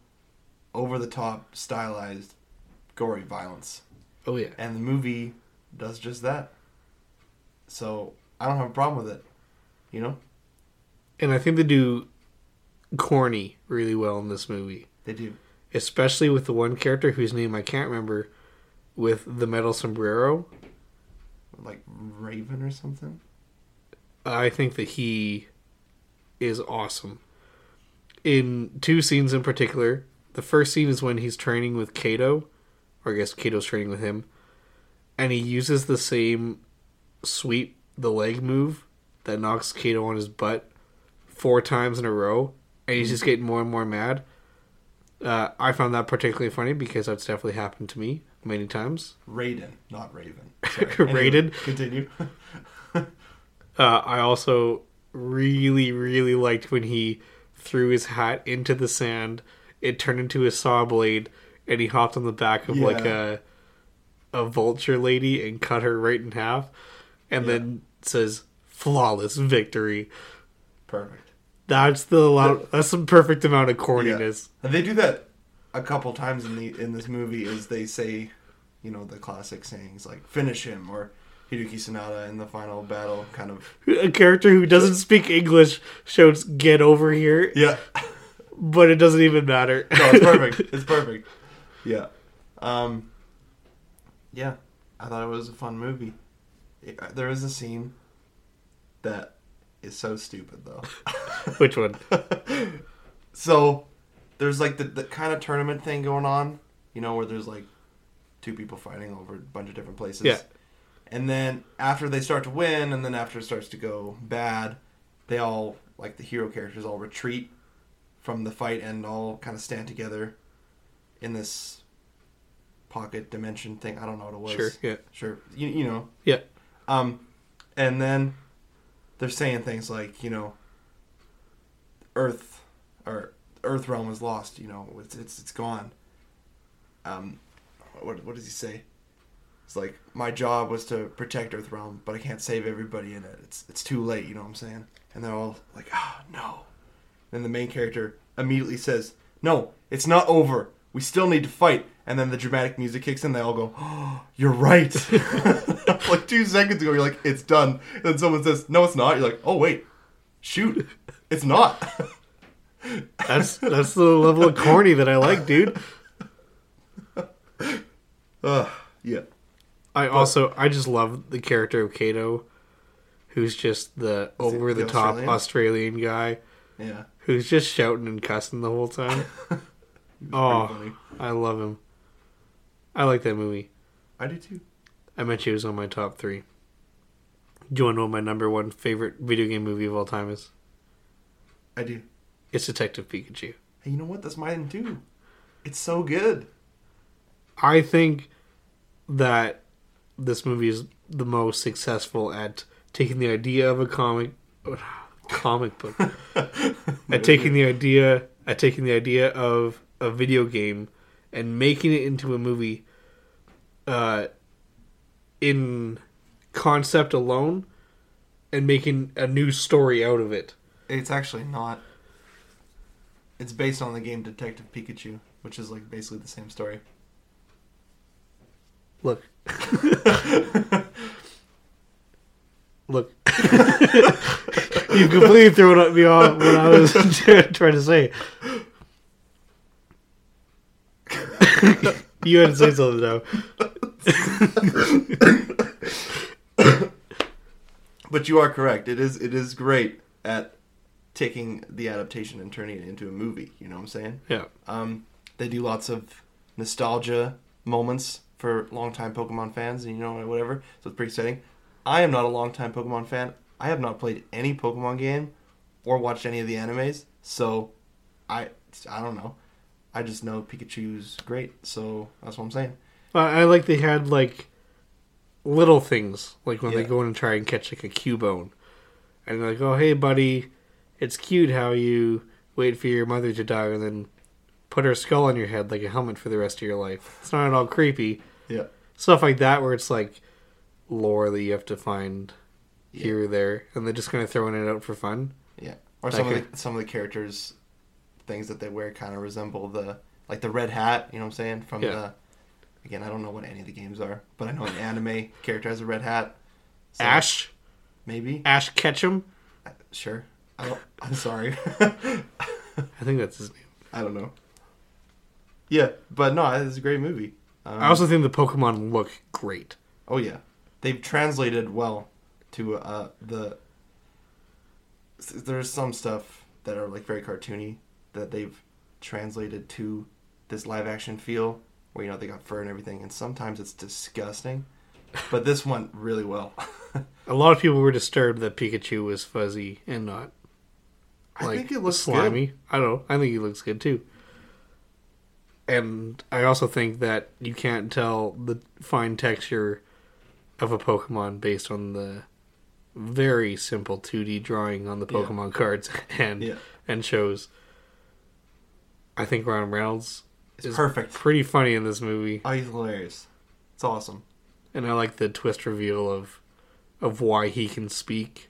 over the top, stylized, gory violence. Oh yeah. And the movie does just that. So I don't have a problem with it. You know? And I think they do corny really well in this movie. They do. especially with the one character whose name I can't remember, with the metal sombrero. Like Raven or something. I think that he is awesome. In two scenes in particular, the first scene is when he's training with Kano, or I guess Kano's training with him, and he uses the same sweep the leg move that knocks Kano on his butt four times in a row, and he's just getting more and more mad. Uh, I found that particularly funny because that's definitely happened to me many times. Raiden, not Raven. Raiden? Continue. Uh, I also really, really liked when he threw his hat into the sand. It turned into a saw blade, and he hopped on the back of like a a vulture lady and cut her right in half, and then says "flawless victory." Perfect. That's the amount, that's the perfect amount of corniness. And they do that a couple times in the in this movie. Is they say, you know, the classic sayings like "finish him" or Hideki Sonata in the final battle, kind of. A character who doesn't speak English shouts "Get over here," Yeah. but it doesn't even matter. No, it's perfect. It's perfect. Yeah. Um. Yeah, I thought it was a fun movie. It- uh, there is a scene that is so stupid though. Which one? so there's like the, the kind of tournament thing going on, you know, where there's like two people fighting over a bunch of different places. Yeah. And then after they start to win, and then after it starts to go bad, they all like the hero characters all retreat from the fight and all kind of stand together in this pocket dimension thing. I don't know what it was. Sure. Yeah. Sure. You, you know. Yeah. Um, and then they're saying things like, you know, Earth or Earth realm is lost. You know, it's it's it's gone. Um, what what does he say? It's like my job was to protect Earth realm, but I can't save everybody in it. It's it's too late. You know what I'm saying? And they're all like, ah, no. And the main character immediately says, no, it's not over. We still need to fight. And then the dramatic music kicks in. They all go, oh, "You're right." like two seconds ago, you're like, "It's done." And then someone says, "No, it's not." You're like, "Oh wait, shoot, it's not." That's that's the level of corny that I like, dude. uh, yeah, I also I just love the character of Kano, who's just the over the the top Australian? Australian guy yeah. who's just shouting and cussing the whole time. Oh. I love him. I like that movie. I do too. I mentioned it was on my top three. Do you want to know what my number one favorite video game movie of all time is? I do. It's Detective Pikachu. Hey, you know what? That's mine too. It's so good. I think that this movie is the most successful at taking the idea of a comic comic book at taking the idea at taking the idea of a video game and making it into a movie uh in concept alone and making a new story out of it. It's actually not. It's based on the game Detective Pikachu, which is like basically the same story. Look. Look. you completely threw it me off what I was trying to say. you had to say something now. But you are correct. It is it is great at taking the adaptation and turning it into a movie. You know what I'm saying? Yeah. Um, they do lots of nostalgia moments for longtime Pokemon fans, and you know whatever. So it's pretty exciting. I am not a longtime Pokemon fan. I have not played any Pokemon game or watched any of the animes, so I I don't know. I just know Pikachu's great, so that's what I'm saying. I like they had like little things, like when they go in and try and catch like a Cubone, and they're like, "Oh, hey, buddy, it's cute how you wait for your mother to die and then put her skull on your head like a helmet for the rest of your life." It's not at all creepy. Yeah. Stuff like that, where it's like lore that you have to find here or there, and they're just kind of throwing it out for fun. Yeah, or That some of the some of the characters, things that they wear kind of resemble the like the red hat. You know what I'm saying? From Yeah. the again, I don't know what any of the games are, but I know an anime character has a red hat. So, Ash, maybe Ash Ketchum, sure. I don't. I'm sorry. I think that's his name. I don't know. Yeah, but no, it's a great movie. Um, I also think the Pokemon look great. Oh yeah, they've translated well to uh, the. There's some stuff that are like very cartoony that they've translated to this live action feel, where you know they got fur and everything, and sometimes it's disgusting. But this went really well. A lot of people were disturbed that Pikachu was fuzzy and not I think it looks slimy. I don't know. I think he looks good too. And I also think that you can't tell the fine texture of a Pokemon based on the very simple 2D drawing on the Yeah. Pokemon cards and Yeah. and shows. I think Ryan Reynolds It's is perfect. pretty funny in this movie, Oh, he's hilarious. It's awesome. and I like the twist reveal of of why he can speak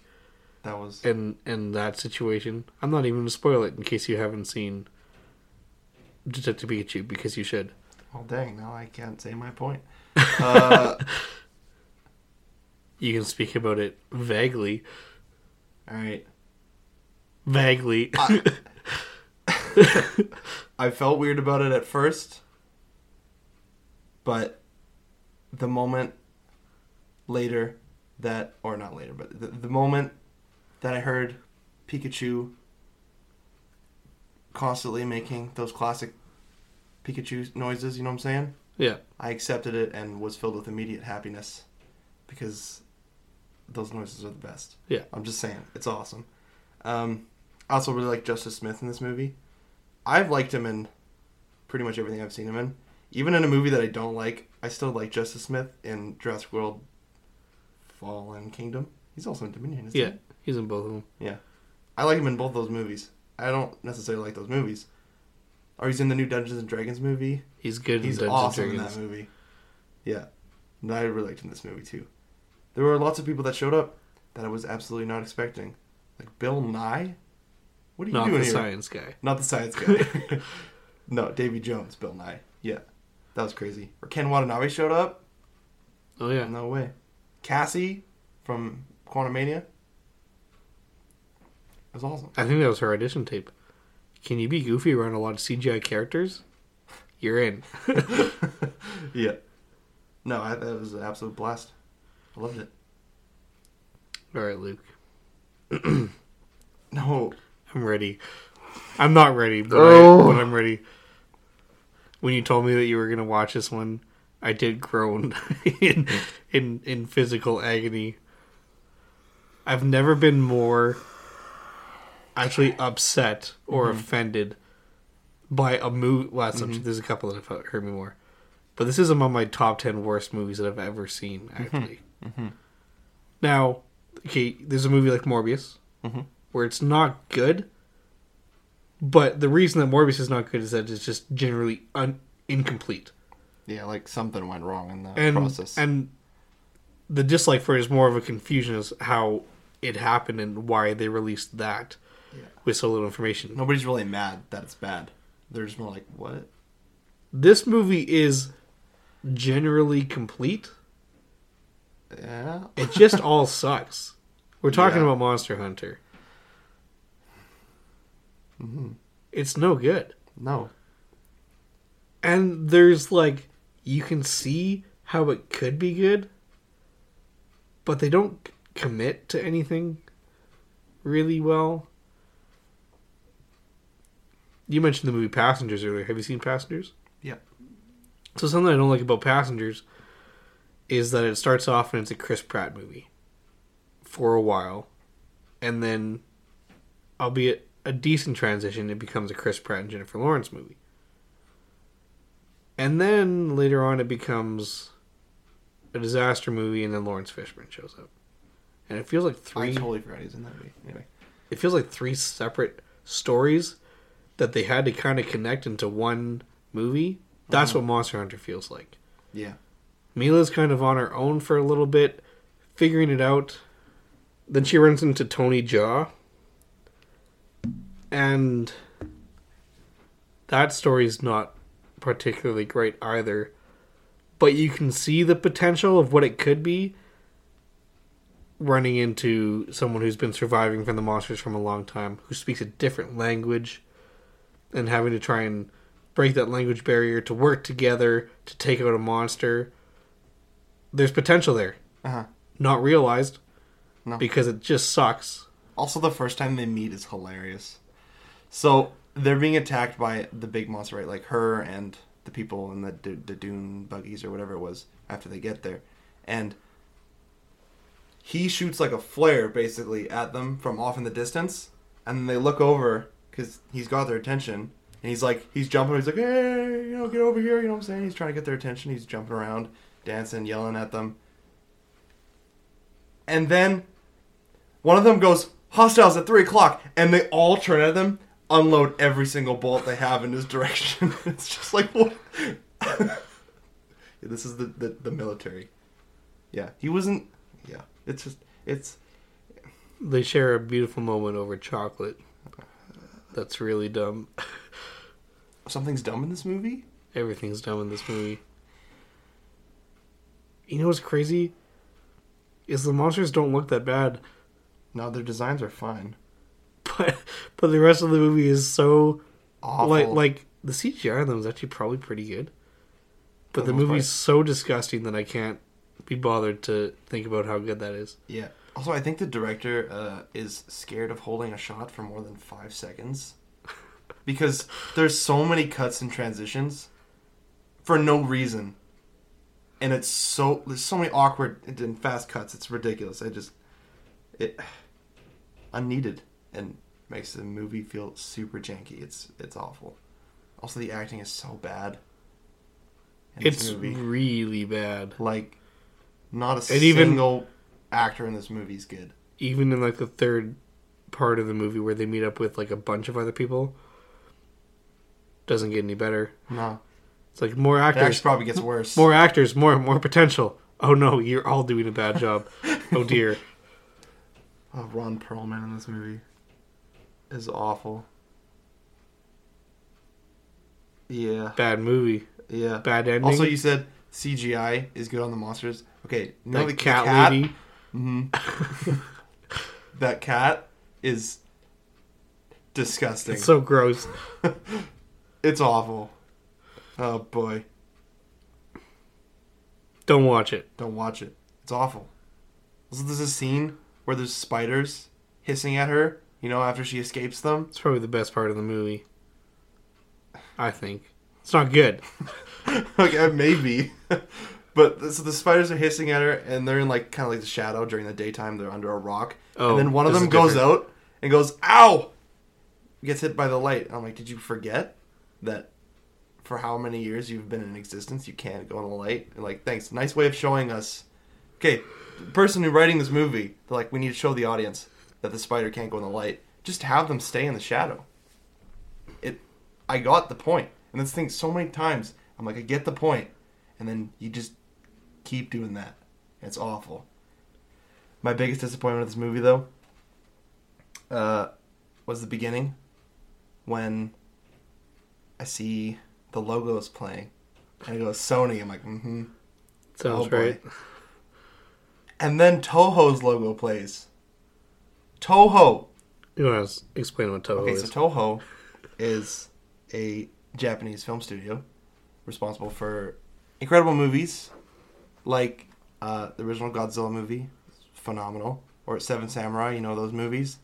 That was in in that situation. I'm not even gonna spoil it in case you haven't seen Detective Pikachu because you should. well. Dang, now I can't say my point. Uh, You can speak about it vaguely. all right. Vaguely. I felt weird about it at first, but the moment later that, or not later, but the, the moment that I heard Pikachu constantly making those classic Pikachu noises, you know what I'm saying? yeah. I accepted it and was filled with immediate happiness because those noises are the best. Yeah. I'm just saying, it's awesome. Um, I also really like Justice Smith in this movie. I've liked him in pretty much everything I've seen him in. Even in a movie that I don't like, I still like Justice Smith in Jurassic World Fallen Kingdom. He's also in Dominion, isn't Yeah. He's in both of them. Yeah, I like him in both those movies. I don't necessarily like those movies. Or he's in the new Dungeons and Dragons movie. He's good He's in Dungeons awesome and in Dragons. that movie. Yeah, and I really liked him in this movie too. There were lots of people that showed up that I was absolutely not expecting, like Bill Nye. What are you Not doing the here? science guy. Not the science guy. no, Davy Jones, Bill Nighy. Yeah, that was crazy. Or Ken Watanabe showed up. Oh yeah. No way. Cassie from Quantumania. It was awesome. I think that was her audition tape. Can you be goofy around a lot of CGI characters? You're in. yeah. No, I, that was an absolute blast. I loved it. All right, Luke. No, I'm ready. I'm not ready, but, Oh. I, but I'm ready. When you told me that you were gonna watch this one, I did groan in in in physical agony. I've never been more actually upset or mm-hmm. offended by a movie. Well, that's not- mm-hmm. there's a couple that have hurt me more, but this is among my top ten worst movies that I've ever seen. Mm-hmm. Actually, now, okay, there's a movie like Morbius Mhm. Where it's not good, but the reason that Morbius is not good is that it's just generally un- incomplete, yeah, like something went wrong in the and process. and the dislike for it is more of a confusion as how it happened and why they released that Yeah. with so little information. Nobody's really mad that it's bad. They're just more like, what? This movie is generally complete. Yeah. It just all sucks. We're talking Yeah. about Monster Hunter. Mhm. It's no good. No. And there's like you can see how it could be good, but they don't commit to anything really well. You mentioned the movie Passengers earlier. Have you seen Passengers? Yeah. So something I don't like about Passengers is that it starts off and it's a Chris Pratt movie for a while, and then, albeit a decent transition, it becomes a Chris Pratt and Jennifer Lawrence movie. And then later on, it becomes a disaster movie, and then Laurence Fishburne shows up, and it feels like three. I totally forgot he's in that movie. Anyway. It feels like three separate stories that they had to kind of connect into one movie. That's uh-huh. what Monster Hunter feels like. Yeah. Milla's kind of on her own for a little bit, figuring it out. Then she runs into Tony Jaa. And that story's not particularly great either. But you can see the potential of what it could be running into someone who's been surviving from the monsters from a long time, who speaks a different language, and having to try and break that language barrier to work together to take out a monster there's potential there. Uh huh. Not realized No. because it just sucks. Also, the first time they meet is hilarious. So they're being attacked by the big monster, right? Like her and the people in the the, the dune buggies or whatever it was after they get there, and he shoots like a flare basically at them from off in the distance, and then they look over because he's got their attention, and he's like he's jumping, he's like hey, you know, get over here, you know what I'm saying? He's trying to get their attention. He's jumping around, dancing, yelling at them, and then one of them goes hostiles at three o'clock, and they all turn at them, unload every single bolt they have in his direction. it's just like what? yeah, this is the, the the military. Yeah, he wasn't. Yeah, it's just it's They share a beautiful moment over chocolate. That's really dumb. something's dumb in this movie. Everything's dumb in this movie. You know what's crazy? Is the monsters don't look that bad, No, their designs are fine. But but the rest of the movie is so Awful. like like the CGI on them is actually probably pretty good. But For the the most movie's so disgusting that I can't be bothered to think about how good that is. yeah. Also, I think the director uh, is scared of holding a shot for more than five seconds because there's so many cuts and transitions for no reason, and it's so there's so many awkward and fast cuts. It's ridiculous. I just it unneeded and makes the movie feel super janky. It's it's awful. Also, the acting is so bad. It's movie. really bad. like not a And even- single actor in this movie is good. even in like the third part of the movie where they meet up with like a bunch of other people, doesn't get any better. No, It's like more it actors, actually probably gets worse. more actors, more more potential. Oh no, you're all doing a bad job. oh dear. Oh, Ron Perlman in this movie is awful. Yeah, Bad movie. yeah. Bad ending. Also, you said CGI is good on the monsters. Okay, know that the the cat, lady. Mhm. that cat is disgusting. It's so gross. it's awful. Oh boy, Don't watch it. don't watch it. It's awful. Also, there's a scene where there's spiders hissing at her. You know, after she escapes them. It's probably the best part of the movie. I think. It's not good. okay, uh, maybe. but so the spiders are hissing at her, and they're in like kind of like the shadow during the daytime. They're under a rock, Oh, and then one of them goes different. out and goes, "Ow!" Gets hit by the light. I'm like, did you forget that for how many years you've been in existence, you can't go in the light? And like, thanks. Nice way of showing us. Okay, the person who writing this movie, they're like, we need to show the audience that the spider can't go in the light. Just have them stay in the shadow. It, I got the point. and this thing so many times. I'm like, I get the point. and then you just keep doing that. It's awful. My biggest disappointment of this movie, though, uh, was the beginning when I see the logos playing, and it goes Sony. I'm like, mm-hmm. Sounds Oh, right. And then Toho's logo plays. Toho. You want to explain what Toho Okay, is? Okay, so Toho is a Japanese film studio responsible for incredible movies like uh, the original Godzilla movie, phenomenal, or Seven Samurai. You know those movies,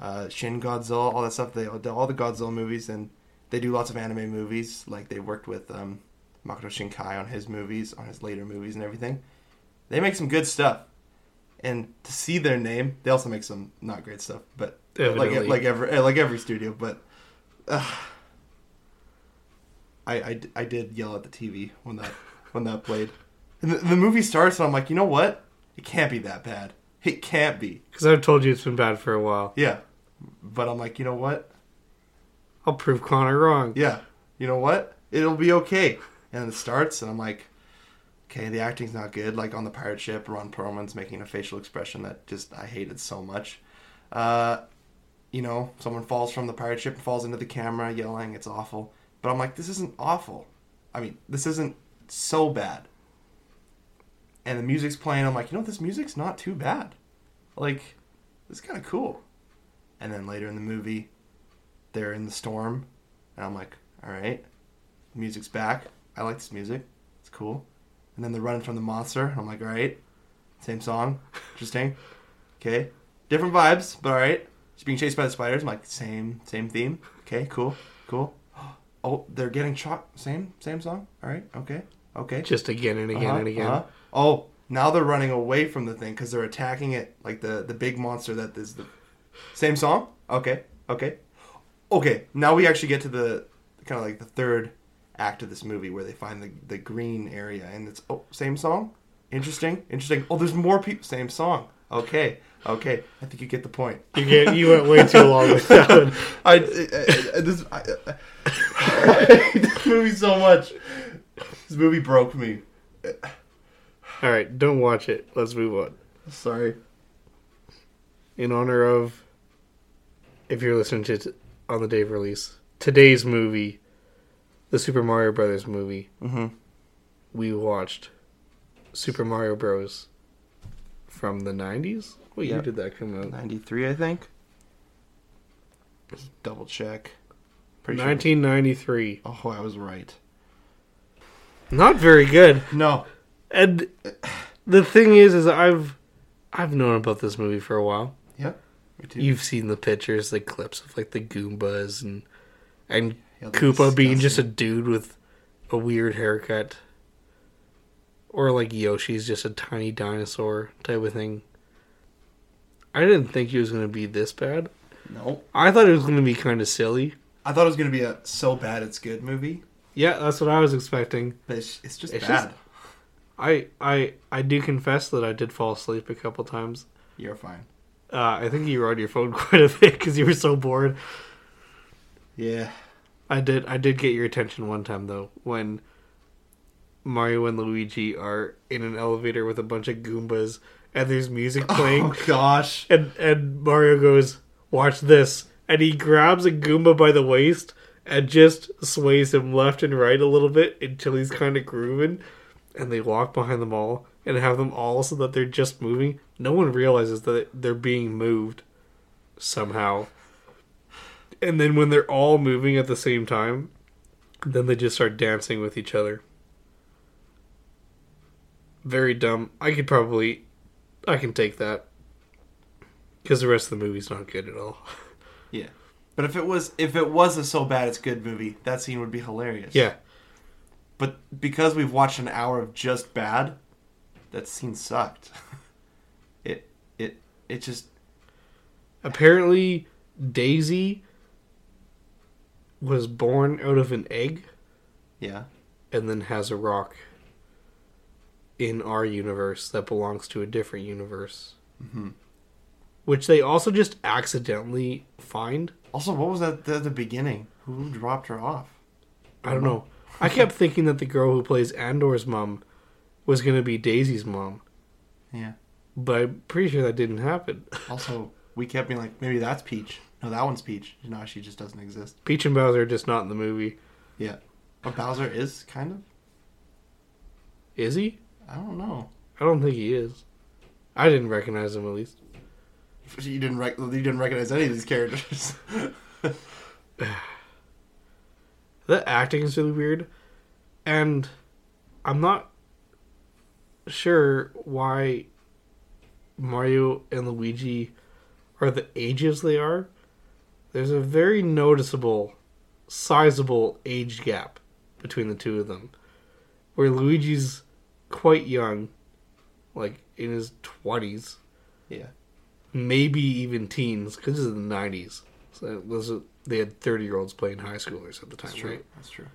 uh, Shin Godzilla, all that stuff. They all all the Godzilla movies, and they do lots of anime movies. Like they worked with um, Makoto Shinkai on his movies, on his later movies, and everything. They make some good stuff. And to see their name, they also make some not great stuff, but like Evidently. like every eh, like every studio. But uh, I, I I did yell at the TV when that when that played. And the, the movie starts, and I'm like, you know what? It can't be that bad. It can't be. Because I've told you it's been bad for a while. Yeah, but I'm like, you know what? I'll prove Connor wrong. Yeah, you know what? It'll be okay. And it starts, and I'm like, okay, the acting's not good. Like on the pirate ship, Ron Perlman's making a facial expression that just I hated so much. Uh, you know, someone falls from the pirate ship and falls into the camera yelling. It's awful. But I'm like, this isn't awful. I mean, this isn't so bad. And the music's playing. I'm like, you know, this music's not too bad. Like, it's kind of cool. And then later in the movie, they're in the storm, and I'm like, all right, music's back. I like this music. It's cool. And then they're running from the monster. I'm like, all right, same song, interesting. Okay, different vibes, but all right. She's being chased by the spiders. I'm like, same, same theme. Okay, cool, cool. Oh, they're getting shot. Same, same song. All right, okay, okay. Just again and again Uh-huh, and again. uh-huh. Oh, now they're running away from the thing because they're attacking it like the the big monster that is the same song. Okay, okay, okay. Now we actually get to the kind of like the third act of this movie where they find the the green area and it's oh same song. Interesting, interesting. Oh, there's more people. Same song. Okay, okay. I think you get the point. You get you went way too long with that one. I, I, I this I, I hate this movie so much. This movie broke me. All right, don't watch it. Let's move on. Sorry. In honor of, if you're listening to it on the day of release, today's movie, the Super Mario Brothers movie, Mm-hmm. we watched Super Mario Bros. from the '90s. What year Yep. did that come out? 93, I think. Double check. Pretty sure. 1993. Oh, I was right. Not very good. No. And the thing is, is I've I've known about this movie for a while. Too. You've seen the pictures, the clips of like the Goombas and and Yeah, Koopa being just a dude with a weird haircut, or like Yoshi's just a tiny dinosaur type of thing. I didn't think he was going to be this bad. No. I thought it was going to be kind of silly. I thought it was going to be a so bad it's good movie, Yeah, that's what I was expecting. but it's, it's just It's bad. I I I do confess that I did fall asleep a couple times. You're fine. Uh, I think you were on your phone quite a bit because you were so bored. Yeah. I did. I did get your attention one time though when Mario and Luigi are in an elevator with a bunch of Goombas and there's music oh, playing, Oh gosh. and and Mario goes, "Watch this," and he grabs a Goomba by the waist and just sways him left and right a little bit until he's kind of grooving, and they walk behind them all and have them all so that they're just moving. No one realizes that they're being moved somehow. And then when they're all moving at the same time, then they just start dancing with each other. Very dumb. I could probably I can take that. Because the rest of the movie's not good at all. Yeah. But if it was if it was a so bad it's good movie, that scene would be hilarious. Yeah. But because we've watched an hour of just bad, that scene sucked. It it it just Apparently, Daisy was born out of an egg yeah. and then has a rock in our universe that belongs to a different universe. Mhm. Which they also just accidentally find. Also, what was that at the beginning? Who dropped her off? I don't know. I kept thinking that the girl who plays Andor's mom was going to be Daisy's mom, Yeah. but I'm pretty sure that didn't happen. Also, we kept being like, maybe that's Peach. No, that one's Peach. No, she just doesn't exist. Peach and Bowser are just not in the movie. Yeah. But Bowser is kind of. Is he? I don't know. I don't think he is. I didn't recognize him at least. You didn't rec- you didn't recognize any of these characters. The acting is really weird, and I'm not sure why Mario and Luigi are the ages they are. There's a very noticeable, sizable age gap between the two of them, where Luigi's quite young, like in his 20s, yeah. maybe even teens, because is the 90s. So those are, they had 30 year olds playing high schoolers at the time, That's right? That's true.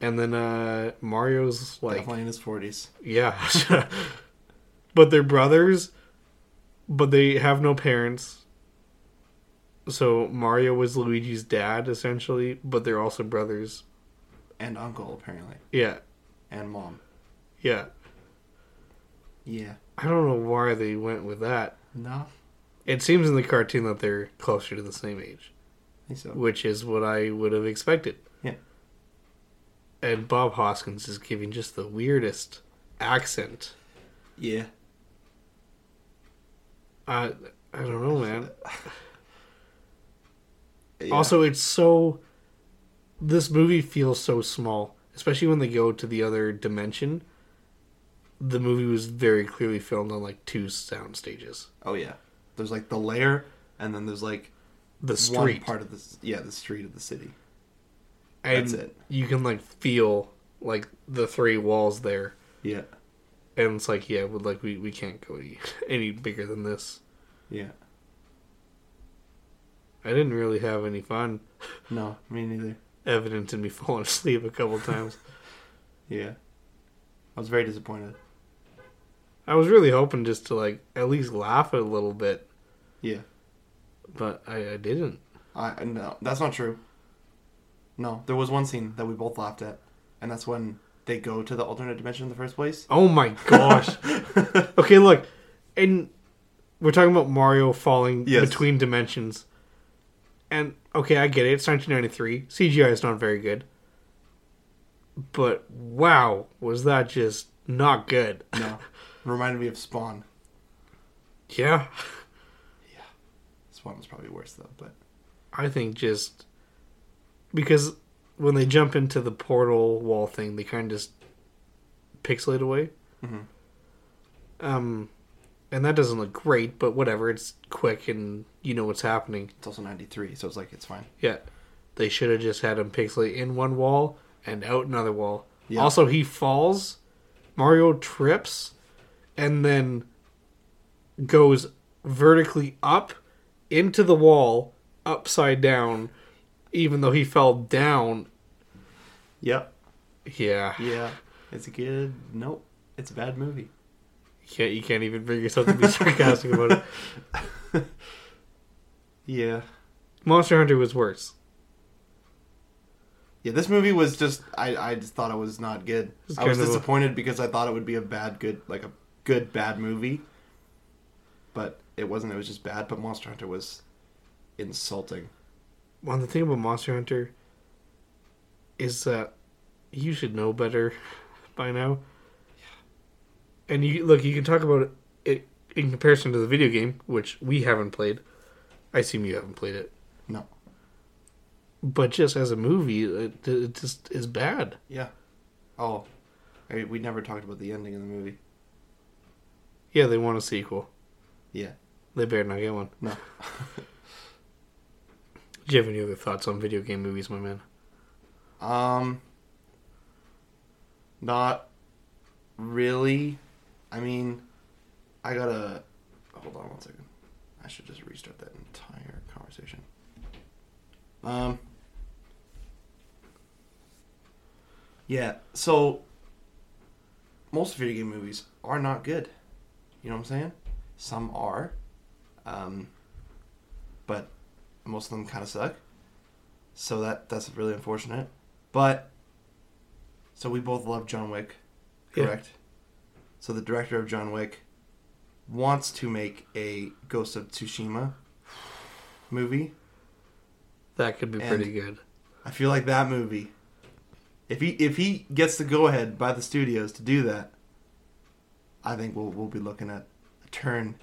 And then uh Mario's like Definitely in his 40s. yeah. but they're brothers but they have no parents. So Mario was Luigi's dad essentially, but they're also brothers. And uncle, apparently. Yeah. And mom. Yeah. Yeah. I don't know why they went with that. No. It seems in the cartoon that they're closer to the same age, I think so. which is what I would have expected. Yeah. And Bob Hoskins is giving just the weirdest accent. Yeah. I I don't know, man. Yeah. Also, it's so. This movie feels so small, especially when they go to the other dimension. The movie was very clearly filmed on like two sound stages. Oh, yeah. There's like the layer, and then there's like The street, part of the yeah the street of the city. and that's it. you can like feel like the three walls there, Yeah. and it's like yeah, like we we can't go any, any bigger than this. Yeah. I didn't really have any fun. No, me neither. Evident in me falling asleep a couple times. Yeah. I was very disappointed. I was really hoping just to like at least laugh a little bit, Yeah. but I, I didn't. I no, that's not true. No, there was one scene that we both laughed at, and that's when they go to the alternate dimension in the first place. Oh my gosh. okay, look, and we're talking about Mario falling Yes. between dimensions. And okay, I get it. It's 1993. CGI is not very good. But wow, was that just not good? No, reminded me of Spawn. Yeah, Yeah. Spawn was probably worse though, but I think just because when they jump into the portal wall thing, they kind of just pixelate away. Mhm. Um, and that doesn't look great, but whatever. It's quick and you know what's happening. it's also '93, so it's like it's fine. Yeah, they should have just had him pixelate in one wall and out another wall. Yeah. Also, he falls. Mario trips, and then goes vertically up into the wall, upside down, even though he fell down. Yep. Yeah, Yeah. It's a good. Nope. It's a bad movie. You can't you can't even bring yourself to be sarcastic about it. Yeah. Monster Hunter was worse. Yeah, this movie was just I, I just thought it was not good. It's I was of a- disappointed because I thought it would be a bad good like a good bad movie. But it wasn't, it was just bad, but Monster Hunter was insulting. Well, the thing about Monster Hunter is that you should know better by now. And you look, you can talk about it in comparison to the video game, which we haven't played. I assume you haven't played it, No. but just as a movie, it, it just is bad. Yeah. Oh. I, we never talked about the ending of the movie. Yeah, they want a sequel. Yeah. They better not get one. No. Do you have any other thoughts on video game movies, my man? Um, not really. I mean, I gotta hold on one second. I should just restart that entire conversation. Um. Yeah, so most video game movies are not good. You know what I'm saying? Some are, um, but most of them kind of suck. So that that's really unfortunate. But so we both love John Wick, Yeah. So the director of John Wick wants to make a Ghost of Tsushima movie. That could be And- pretty good. I feel like that movie if he if he gets the go ahead by the studios to do that, I think we'll we'll be looking at a turn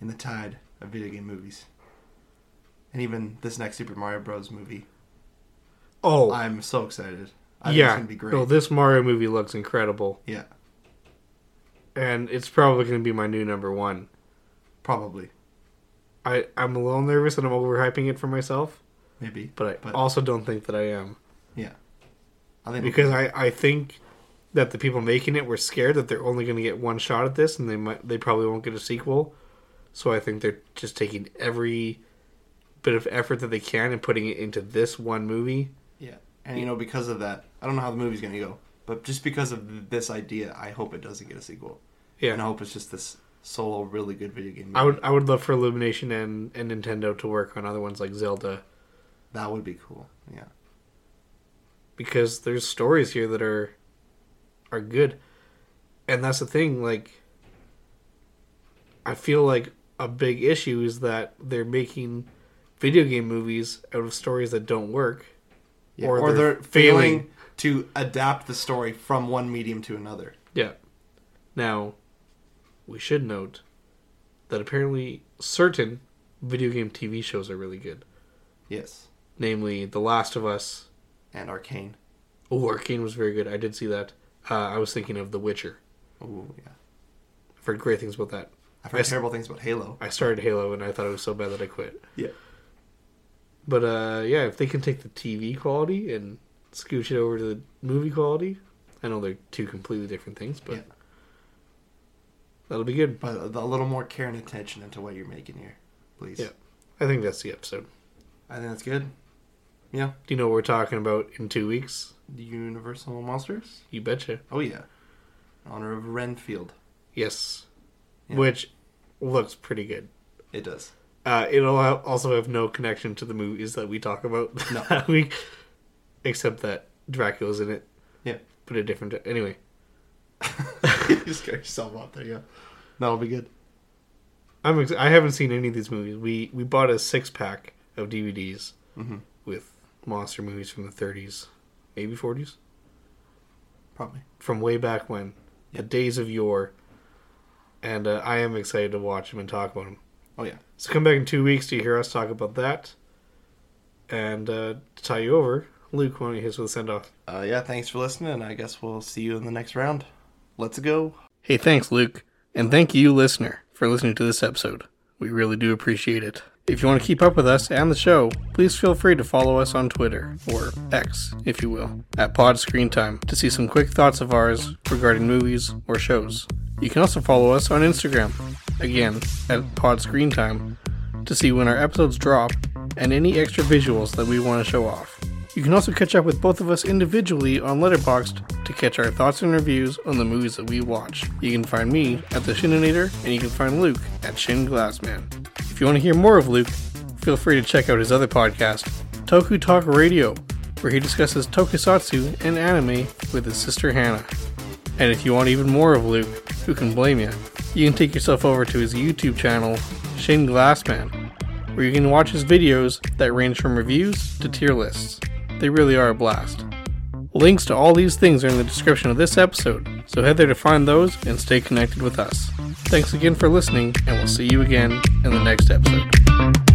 in the tide of video game movies. And even this next Super Mario Bros. movie, Oh, I'm so excited. I think it's yeah. gonna be great. No, this Mario movie looks incredible. yeah, and it's probably going to be my new number one. probably, I I'm a little nervous and I'm overhyping it for myself, maybe. but I But- also don't think that I am Yeah, I think because I I think that the people making it were scared that they're only going to get one shot at this and they might they probably won't get a sequel. So I think they're just taking every bit of effort that they can and putting it into this one movie. yeah, and you know because of that, I don't know how the movie's gonna go, but just because of this idea, I hope it doesn't get a sequel. Yeah. and I hope it's just this solo really good video game. Movie. I would I would love for Illumination and, and Nintendo to work on other ones like Zelda that would be cool. Yeah. because there's stories here that are are good. And that's the thing like I feel like a big issue is that they're making video game movies out of stories that don't work. Yeah, Or or, they're they're, failing. To adapt the story from one medium to another. Yeah. Now, we should note that apparently certain video game TV shows are really good. Yes, Namely, The Last of Us. and Arcane. Oh, Arcane was very good. I did see that. Uh, I was thinking of The Witcher. Oh yeah, I've heard great things about that. I've heard s- terrible things about Halo. I started Halo and I thought it was so bad that I quit. Yeah. But uh, yeah, if they can take the TV quality and scooch it over to the movie quality, I know they're two completely different things, but Yeah. that'll be good. But a little more care and attention into what you're making here, please. Yeah. I think that's the episode. I think that's good. Yeah, Do you know what we're talking about in two weeks? the Universal Monsters. You betcha. Oh yeah, in honor of Renfield. Yes. Yeah. Which looks pretty good. It does. Uh, it'll also have no connection to the movies that we talk about No. that week, except that Dracula's in it. Yeah. But a different. Anyway, you just got yourself out there. Yeah, that'll be good. I'm. Ex- I haven't seen any of these movies. We we bought a six pack of DVDs hmm with monster movies from the 30s, maybe 40s, Probably. from way back when, the Yeah. days of yore. And uh, I am excited to watch them and talk about them. Oh yeah. So come back in two weeks to hear us talk about that. And uh, to tie you over, Luke, why don't you hit us with a send off? Uh, yeah. Thanks for listening. I guess we'll see you in the next round. Let's go. Hey, thanks, Luke. And thank you, listener, for listening to this episode. We really do appreciate it. If you want to keep up with us and the show, please feel free to follow us on Twitter, or X, if you will, at Pod Screen Time to see some quick thoughts of ours regarding movies or shows. You can also follow us on Instagram, again, at Pod Screen Time, to see when our episodes drop and any extra visuals that we want to show off. You can also catch up with both of us individually on Letterboxd to catch our thoughts and reviews on the movies that we watch. You can find me at the Schininator, and you can find Luke at Shin Glassman. If you want to hear more of Luke, feel free to check out his other podcast, Toku Talk Radio, where he discusses tokusatsu and anime with his sister Hannah. And if you want even more of Luke, who can blame you, you can take yourself over to his YouTube channel, Shane Glassman, where you can watch his videos that range from reviews to tier lists. They really are a blast. Links to all these things are in the description of this episode, so head there to find those and stay connected with us. Thanks again for listening, and we'll see you again in the next episode.